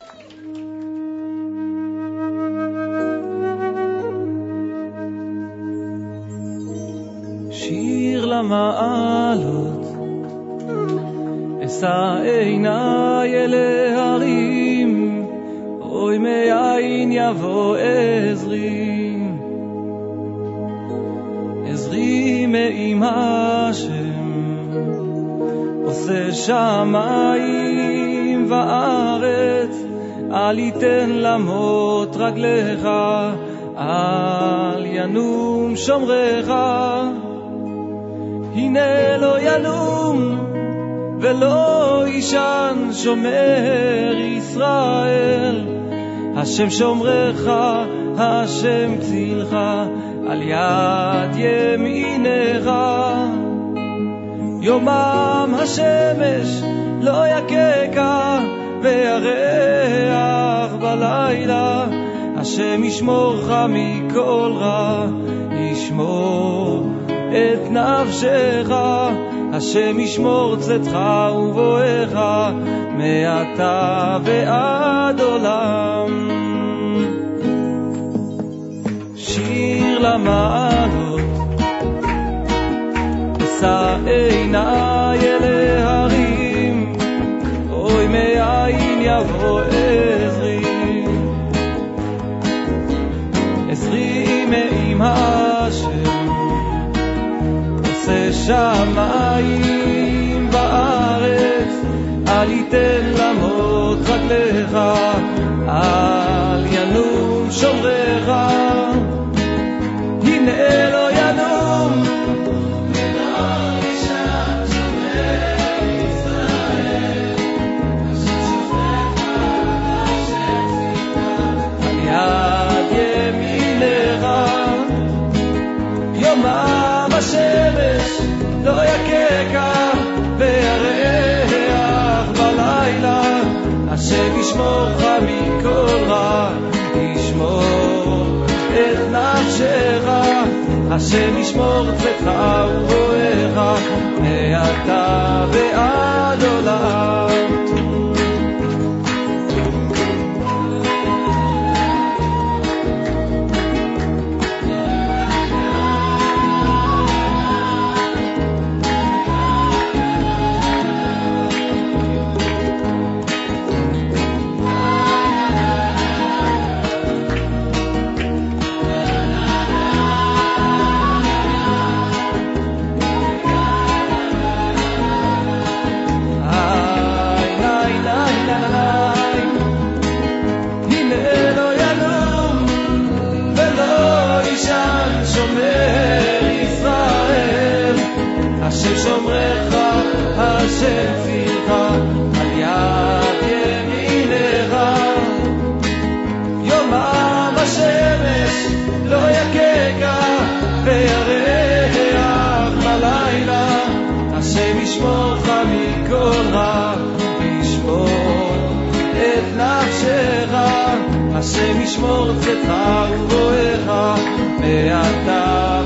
S7: שיר למעלות, אשא עיניי אל ההרים, אוי מאין יבוא עזרי. עזרי מעם השם, עושה שמיים וארץ, אל יתן למות רגליך, אל ינום שומרך. הנה לא ינום ולא יישן שומר ישראל. השם שומרך, השם צילך, על יד ימינך. יומם השמש לא יככה, וירח בלילה. השם ישמורך מכל רע, ישמור את נפשך, השם ישמור צאתך ובואך, מעתה ועד עולם. שיר למעלות, אשא עיניי אל ההרים, אוי מאין יבוא עזרי. עזרי מעם עושה שמיים בארץ, אל ייתן למות רגליך, אל ינום שומרך. ישמורך מכל רע ישמור את נפשך. השם ישמור צאתך ובואך מעתה ועד השם ישמור צאתך ובואך, מעתה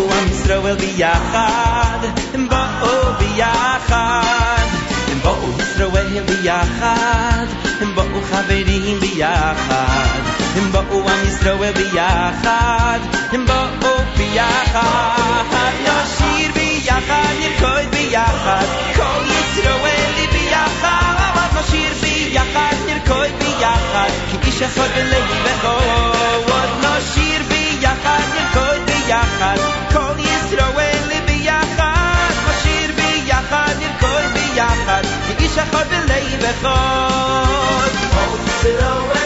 S14: הוא עם
S15: ישראל ביחד, הם באו ביחד. הם באו ישראל ביחד, הם באו חברים ביחד. הם באו עם ישראל ביחד, הם באו ביחד. נשיר ביחד, נרקוד ביחד, כל ישראלי ביחד. נשיר ביחד, נרקוד ביחד, כי איש אחד בלב וכל. נשיר ביחד, נרקוד ביחד כל ישראל ביחד נשיר ביחד נרקוד ביחד כאיש אחד בלב אחד כל ישראל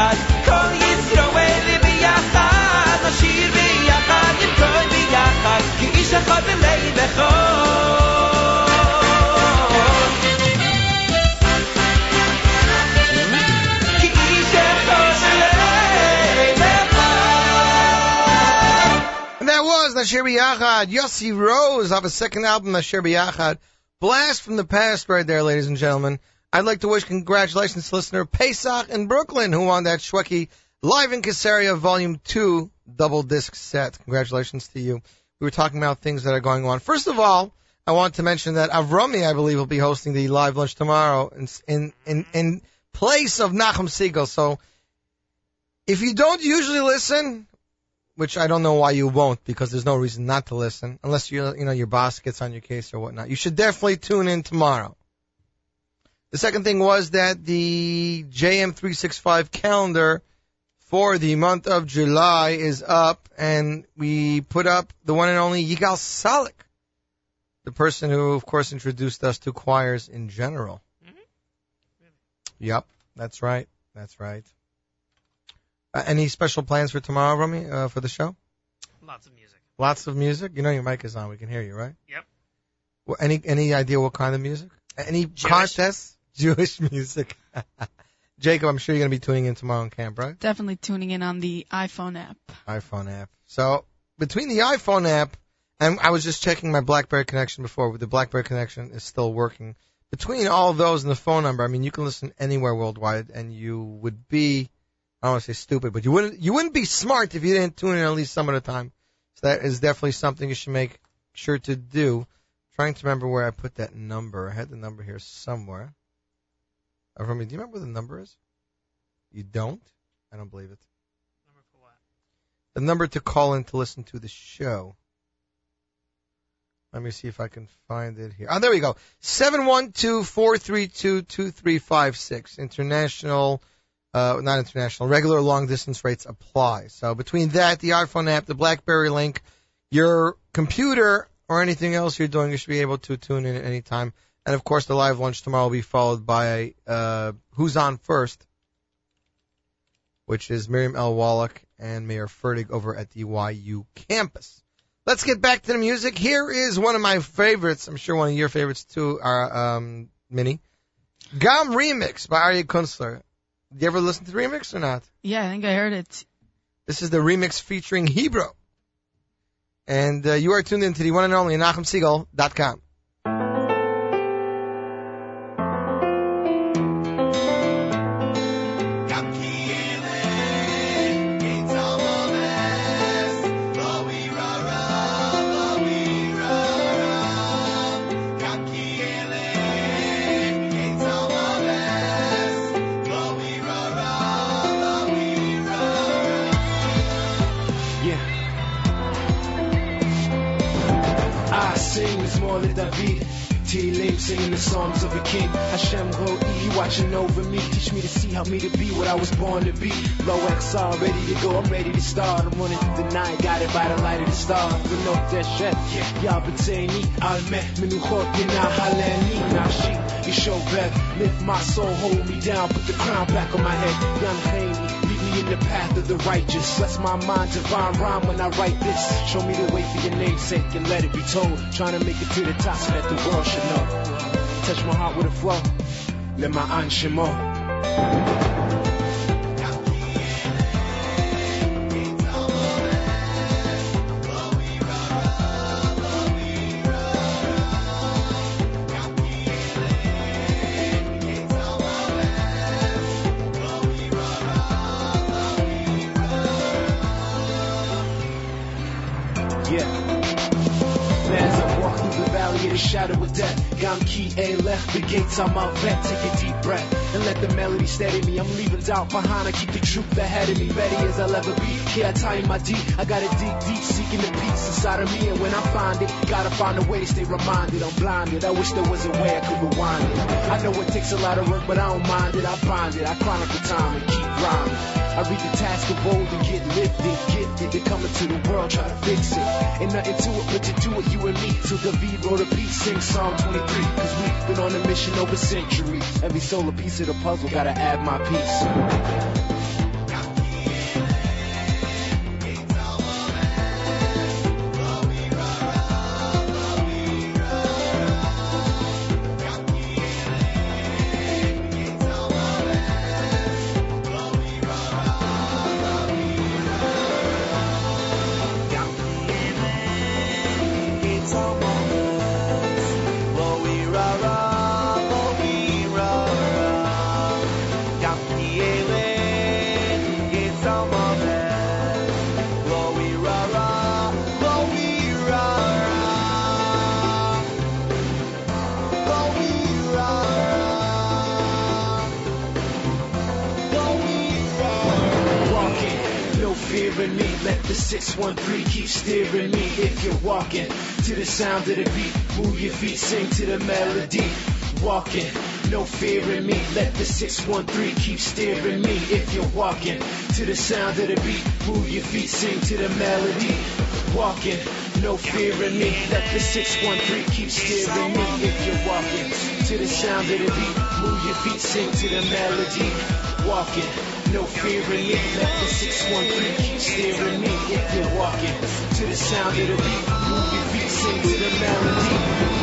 S15: ביחד
S12: כל ישראל ביחד נשיר ביחד, נרקוד ביחד כי איש אחד בלי בכות כי איש אחד בלי
S2: And that was Nashir B'Yachad, Yossi Rose off his second album, Nashir B'Yachad. Blast from the past right there, ladies and gentlemen. I'd like to wish congratulations to listener Pesach in Brooklyn who won that Shweki Live in Caesarea Volume 2 double disc set. Congratulations to you. We were talking about things that are going on. First of all, I want to mention that Avrami, I believe, will be hosting the live lunch tomorrow in, in, in, in place of Nachum Segal. So if you don't usually listen, which I don't know why you won't, because there's no reason not to listen, unless you you know your boss gets on your case or whatnot. You should definitely tune in tomorrow. The second thing was that the JM365 calendar for the month of July is up, and we put up the one and only Yigal Calek, the person who, of course, introduced us to choirs in general. Yep, that's right. That's right. Uh, any special plans for tomorrow, Rami, uh, for the show?
S3: Lots of music.
S2: Lots of music. You know your mic is on. We can hear you, right?
S3: Yep.
S2: Well, any any idea what kind of music? Any contests? Jewish music. Jacob, I'm sure you're going to be tuning in tomorrow in camp, right?
S4: Definitely tuning in on the iPhone app.
S2: iPhone app. So between the iPhone app and I was just checking my BlackBerry connection before. The BlackBerry connection is still working. Between all those and the phone number, I mean, you can listen anywhere worldwide, and you would be, I don't want to say stupid, but you wouldn't you wouldn't be smart if you didn't tune in at least some of the time. So that is definitely something you should make sure to do. Trying to remember where I put that number. I had the number here somewhere. Remy, do you remember where the number is? You don't? I don't believe it.
S3: Number for what?
S2: The number to call in to listen to the show. Let me see if I can find it here. Oh, there we go. 712-432-2356. International, uh, not international, regular long distance rates apply. So between that, the iPhone app, the BlackBerry link, your computer, or anything else you're doing, you should be able to tune in at any time. And of course, the live lunch tomorrow will be followed by, uh, Who's On First, which is Miriam L. Wallach and Meir Fertig over at the YU campus. Let's get back to the music. Here is one of my favorites. I'm sure one of your favorites too, are, um, Minnie. Gam Remix by Aryeh Kunstler. Did you ever listen to the remix or not?
S4: Yeah, I think I heard it.
S2: This is the remix featuring Hebrew. And uh, you are tuned into the one and only
S7: NachumSegal.com. was born to be. Low XR, ready to go, I'm ready to start. I'm running through the night, guided by the light of the stars. With no deshet, Yabbateni, Almeh, Menuchot, Yina, Haleni, Nashi, Yishovet. Lift my soul, hold me down, put the crown back on my head. Yan Haini, lead me in the path of the righteous. Bless my mind, divine rhyme when I write this. Show me the way for your namesake and let it be told. Trying to make it to the top so that the world should know. Touch my heart with a flow. Let my an shimo. The gates on my vet. Take a deep breath and let the melody steady me. I'm leaving doubt behind. I keep the truth ahead of me, ready as I'll ever be. Yeah, I tie my deep. I gotta dig deep, seeking the peace inside of me. And when I find it, gotta find a way to stay reminded. I'm blinded. I wish there was a way I could rewind it. I know it takes a lot of work, but I don't mind it. I bind it. I chronicle time and keep rhyming. I read the task of old and get lifted, gifted. They're coming to the world, try to fix it. Ain't nothing to it, but to do it, you and me. So David wrote a piece, sing Psalm 23. Cause we've been on a mission over centuries. Every solar piece of the puzzle, gotta add my piece. Sound of the beat, move your feet, sing to the melody. Walking, no fear in me. Let the 613 keep steering me. If you're walking to the sound of the beat, move your feet, sing to the melody. Walking, no fear in me. Let the 613 keep steering me. If you're walking to the sound of the beat, move your feet, sing to the melody. Walking, no fear in me. Let the 613 keep steering me. If you're walking to the sound of the beat, move your feet, sing to the melody.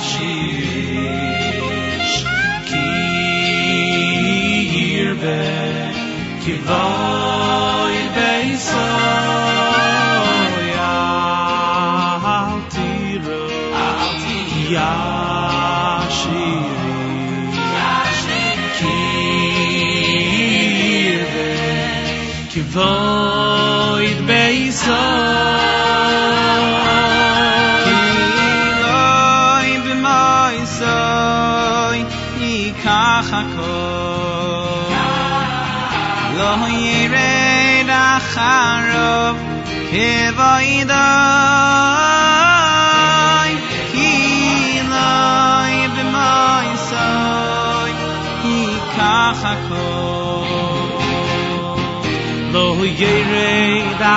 S16: Yashish ki yirbe ki voy beiso al tiro yashish ki yirbe ki voy beiso
S17: charov kevoy doy
S16: ki loy bimoy soy ki
S1: da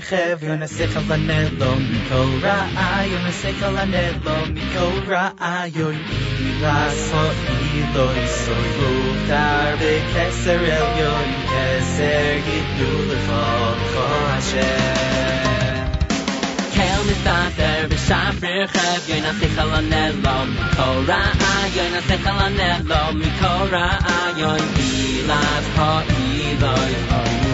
S1: shafir chev yonasech al anelo mikol ra'ayon nasech al anelo mikol ra'ayon Ilas ho'iloi soy muhtar bekeser elyon keser yitnu lechol chol Hashem.
S18: Kel mistater b'shafir chev yoinasich al anelo mikol ra'ayon nasech al anelo mikol ra'ayon ilas ha'iloi soy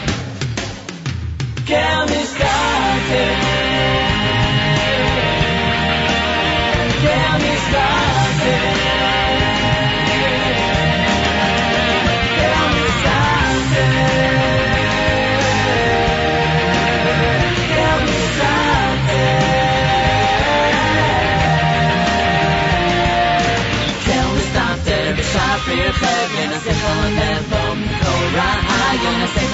S15: Shafir Chevin, a
S1: simple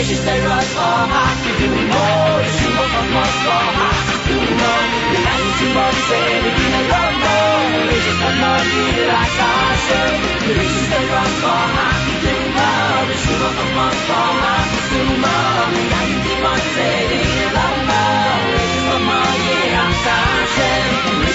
S1: Riches they rush for half to do more. To riches they rush for half to do more. The shoe of must for half to do more. The light to more say the king of more. The riches of more need like Hashem. The riches they for half to do more. To like Hashem. The riches for half to do more. The shoe of must for half to do more. The light to more say the king of love more. Riches of like Hashem. The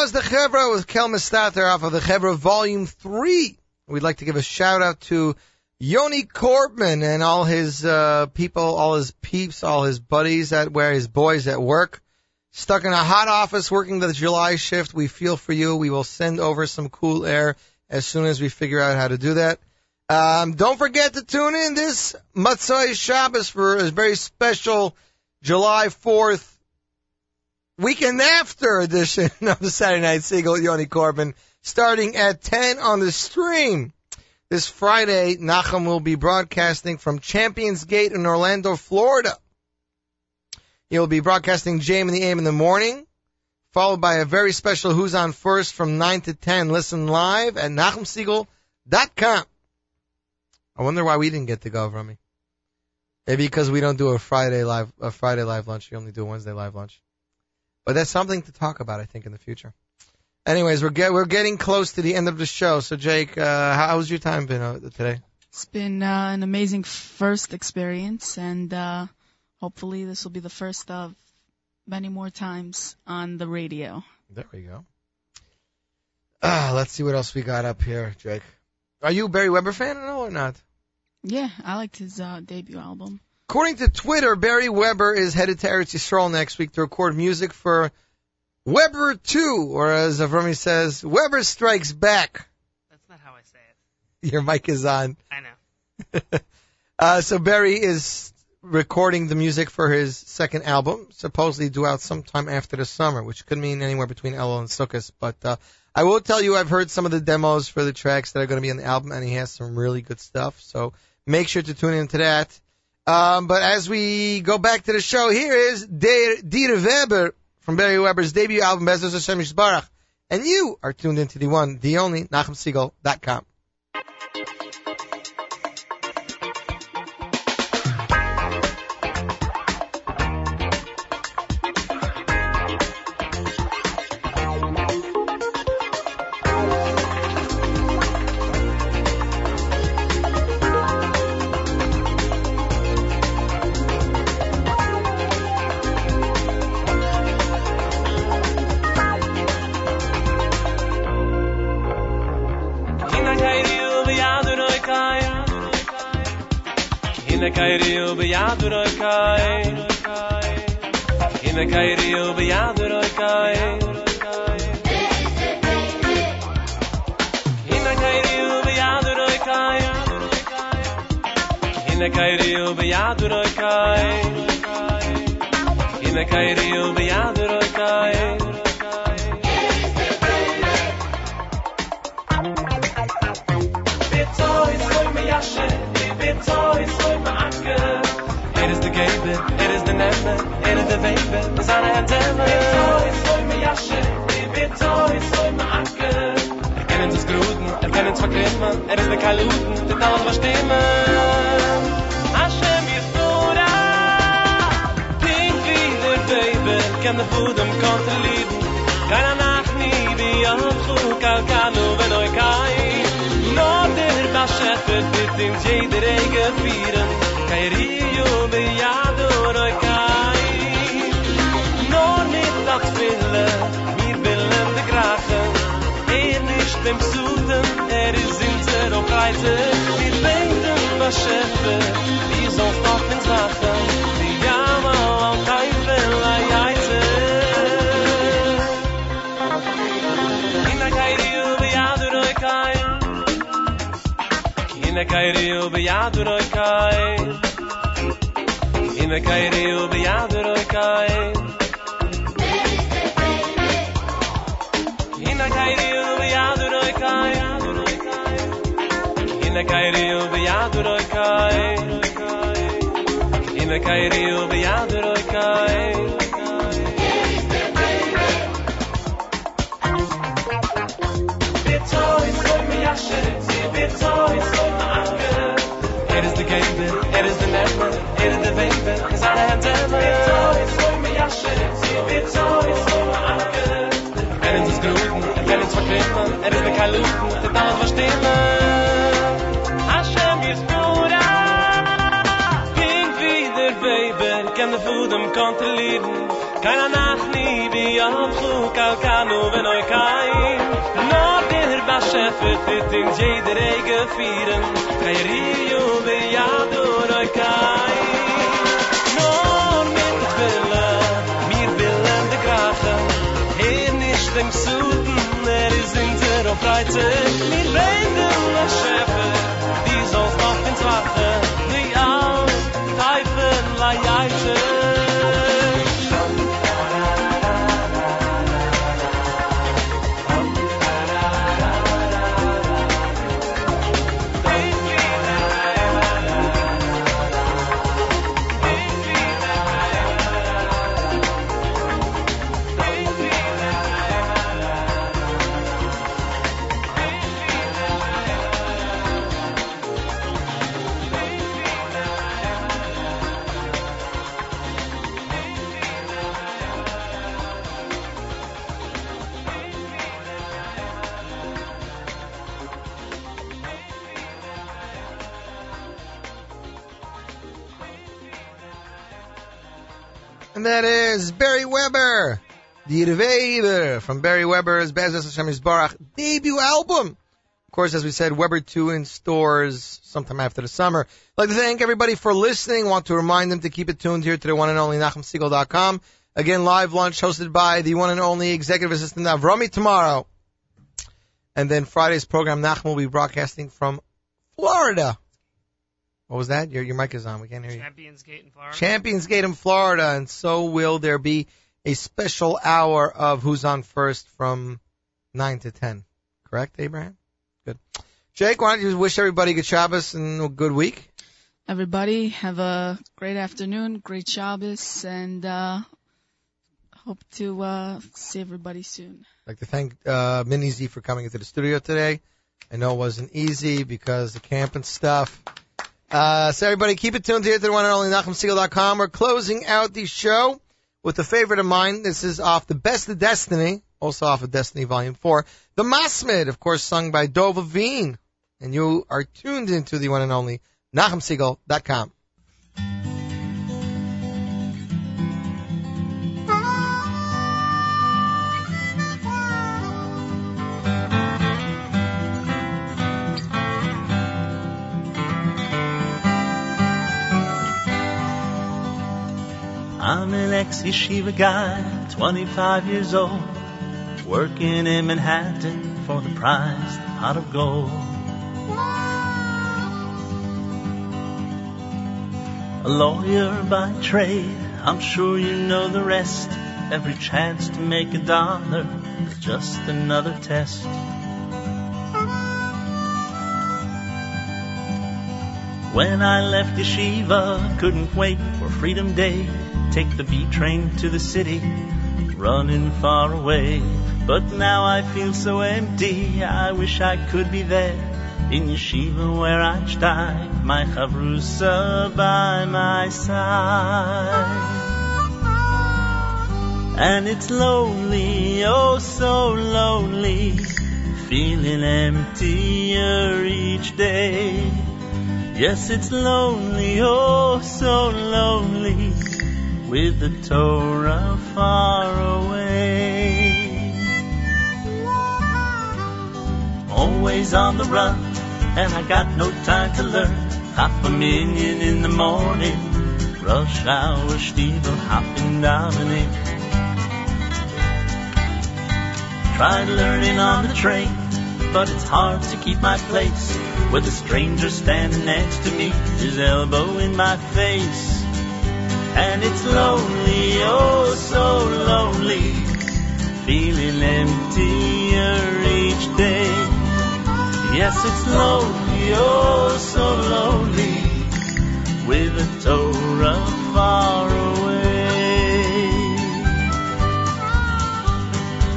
S2: was the Chevra with Kel off of the Chevra Volume 3. We'd like to give a shout out to Yoni Korbman and all his uh, people, all his peeps, all his buddies at where his boys at work. Stuck in a hot office working the July shift. We feel for you. We will send over some cool air as soon as we figure out how to do that. Um, don't forget to tune in this Motzei Shabbos for a very special July 4th weekend after edition of the Saturday Night Segal Yoni Corbin, starting at 10 on the stream. This Friday, Nachum will be broadcasting from Champions Gate in Orlando, Florida. He'll be broadcasting JM in the AM in the morning, followed by a very special Who's On First from 9 to 10. Listen live at NachumSegal.com. I wonder why we didn't get to go, Rummy. Maybe because we don't do a Friday live, a Friday live lunch. We only do a Wednesday live lunch. But that's something to talk about, I think, in the future. Anyways, we're get, we're getting close to the end of the show. So, Jake, uh, how's your time been uh, today?
S4: It's been uh, an amazing first experience, and uh, hopefully this will be the first of many more times on the radio.
S2: There we go. Ah, let's see what else we got up here, Jake. Are you a Barry Weber fan at all or not?
S4: Yeah, I liked his uh, debut album.
S2: According to Twitter, Barry Weber is headed to Eretz Yisrael next week to record music for Weber 2, or as Avrami says, Weber Strikes Back.
S3: That's not how I say it.
S2: Your mic is on.
S3: I know.
S2: Uh, so Barry is recording the music for his second album, supposedly due out sometime after the summer, which could mean anywhere between Elul and Sukkot. But uh, I will tell you, I've heard some of the demos for the tracks that are going to be on the album, and he has some really good stuff. So make sure to tune in to that. Um, but as we go back to the show, here is De- Dieter Weber from Barry Weber's debut album, Bezos Hashem Yisbarach. And you are tuned into the one, the only,
S6: NachumSegal.com. aduroi kai, aduroi kai. Kairi ubi aduroi kai, Ina kairi ubi aduroi kai, Ina kairi ubi aduroi kai. Bitoi soy mi yasher, si bitoi soy ma anker. Er is gebe, er is de nemme, er is de baby, is alle het demme. Bitoi soy mi yasher, si bitoi soy ma anker. Er is es gruden, er is verkrimmen, er is de kaluten, dit alles verstimmen. Hashem Yisbura, pink wie der baby, ken de voedem kan te lieden. Keiner nach nie, wie auf Chuk, al kanu, wenn oi kein. No da schefe dit in jede rege vieren. Kai rio de dor kai. Nur mit bella mir willen de grache hier nicht dem suden er is in der freite mir wenden la schefe die soll noch ins
S2: wachen Barry Weber, the Weber from Barry Weber's Bezos Hashem Yisbarach debut album. Of course, as we said, Weber 2 in stores sometime after the summer. I'd like to thank everybody for listening. Want to remind them to keep it tuned here to the one and only NachumSegal.com. Again, live lunch hosted by the one and only executive assistant Avrami tomorrow. And then Friday's program, Nachum will be broadcasting from Florida. What was that? Your, your mic is on. We can't hear you.
S19: Champions Gate in Florida.
S2: Champions Gate in Florida, and so will there be a special hour of Who's On First from 9 to 10. Correct, Abraham? Good. Jake, why don't you wish everybody good Shabbos and a good week?
S4: Everybody have a great afternoon, great Shabbos, and uh, hope to uh, see everybody soon.
S2: I'd like to thank uh, Minnie Z for coming into the studio today. I know it wasn't easy because the camp and stuff. Uh, so everybody keep it tuned here to the one and only NachumSegal.com. We're closing out the show with a favorite of mine. This is off the Best of Destiny, also off of Destiny Volume 4. The Masmid, of course, sung by Dova Veen. And you are tuned into the one and only NachumSegal.com.
S10: I'm an ex-yeshiva guy, 25 years old, working in Manhattan for the prize, the pot of gold. A lawyer by trade, I'm sure you know the rest. Every chance to make a dollar is just another test. When I left yeshiva, couldn't wait for Freedom Day. Take the B train to the city, running far away. But now I feel so empty, I wish I could be there. in yeshiva where I steig, my chavrusa by my side. And it's lonely, oh so lonely, feeling emptier each day. Yes, it's lonely, oh so lonely, with the Torah far away. Always on the run, and I got no time to learn. Half a million in the morning, rush hour, Stiefel hopping in. Tried learning on the train, but it's hard to keep my place with a stranger standing next to me, his elbow in my face. And it's lonely, oh so lonely, feeling emptier each day. Yes, it's lonely, oh so lonely, with a Torah far away.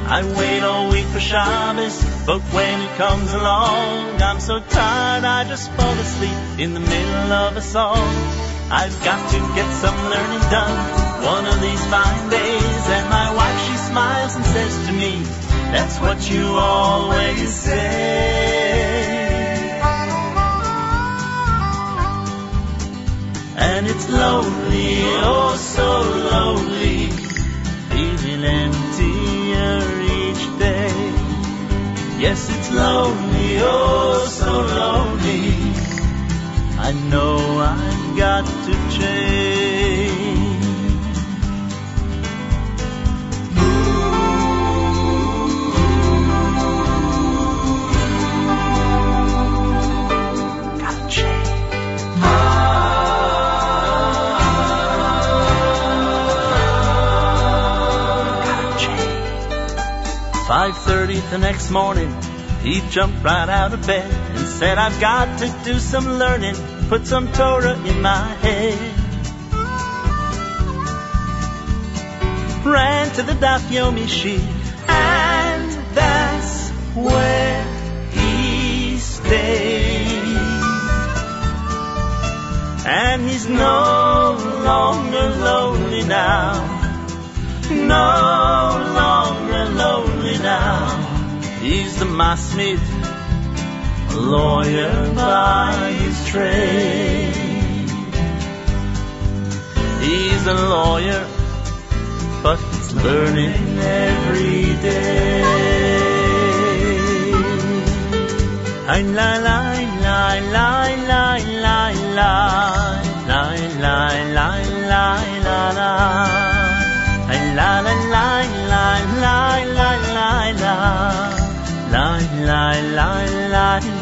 S10: I wait all week for Shabbos, but when it comes along, I'm so tired I just fall asleep in the middle of a song. I've got to get some learning done one of these fine days, and my wife she smiles and says to me, "That's what you always say." And it's lonely, oh so lonely, feeling emptier each day. Yes, it's lonely, oh so lonely. I know I've got to change. Five thirty the next morning, he jumped right out of bed and said, "I've got to do some learning, put some Torah in my head." Ran to the Daf Yomi shiur, and that's where he stayed. And he's no longer lonely now no longer lonely now. He's the masmid, a lawyer by his trade. He's a lawyer, but he's learning every day. Ay, la, la, la, la, la, la, la, la, la, la, la, la, la. La la la la la la Oh la la la la la La la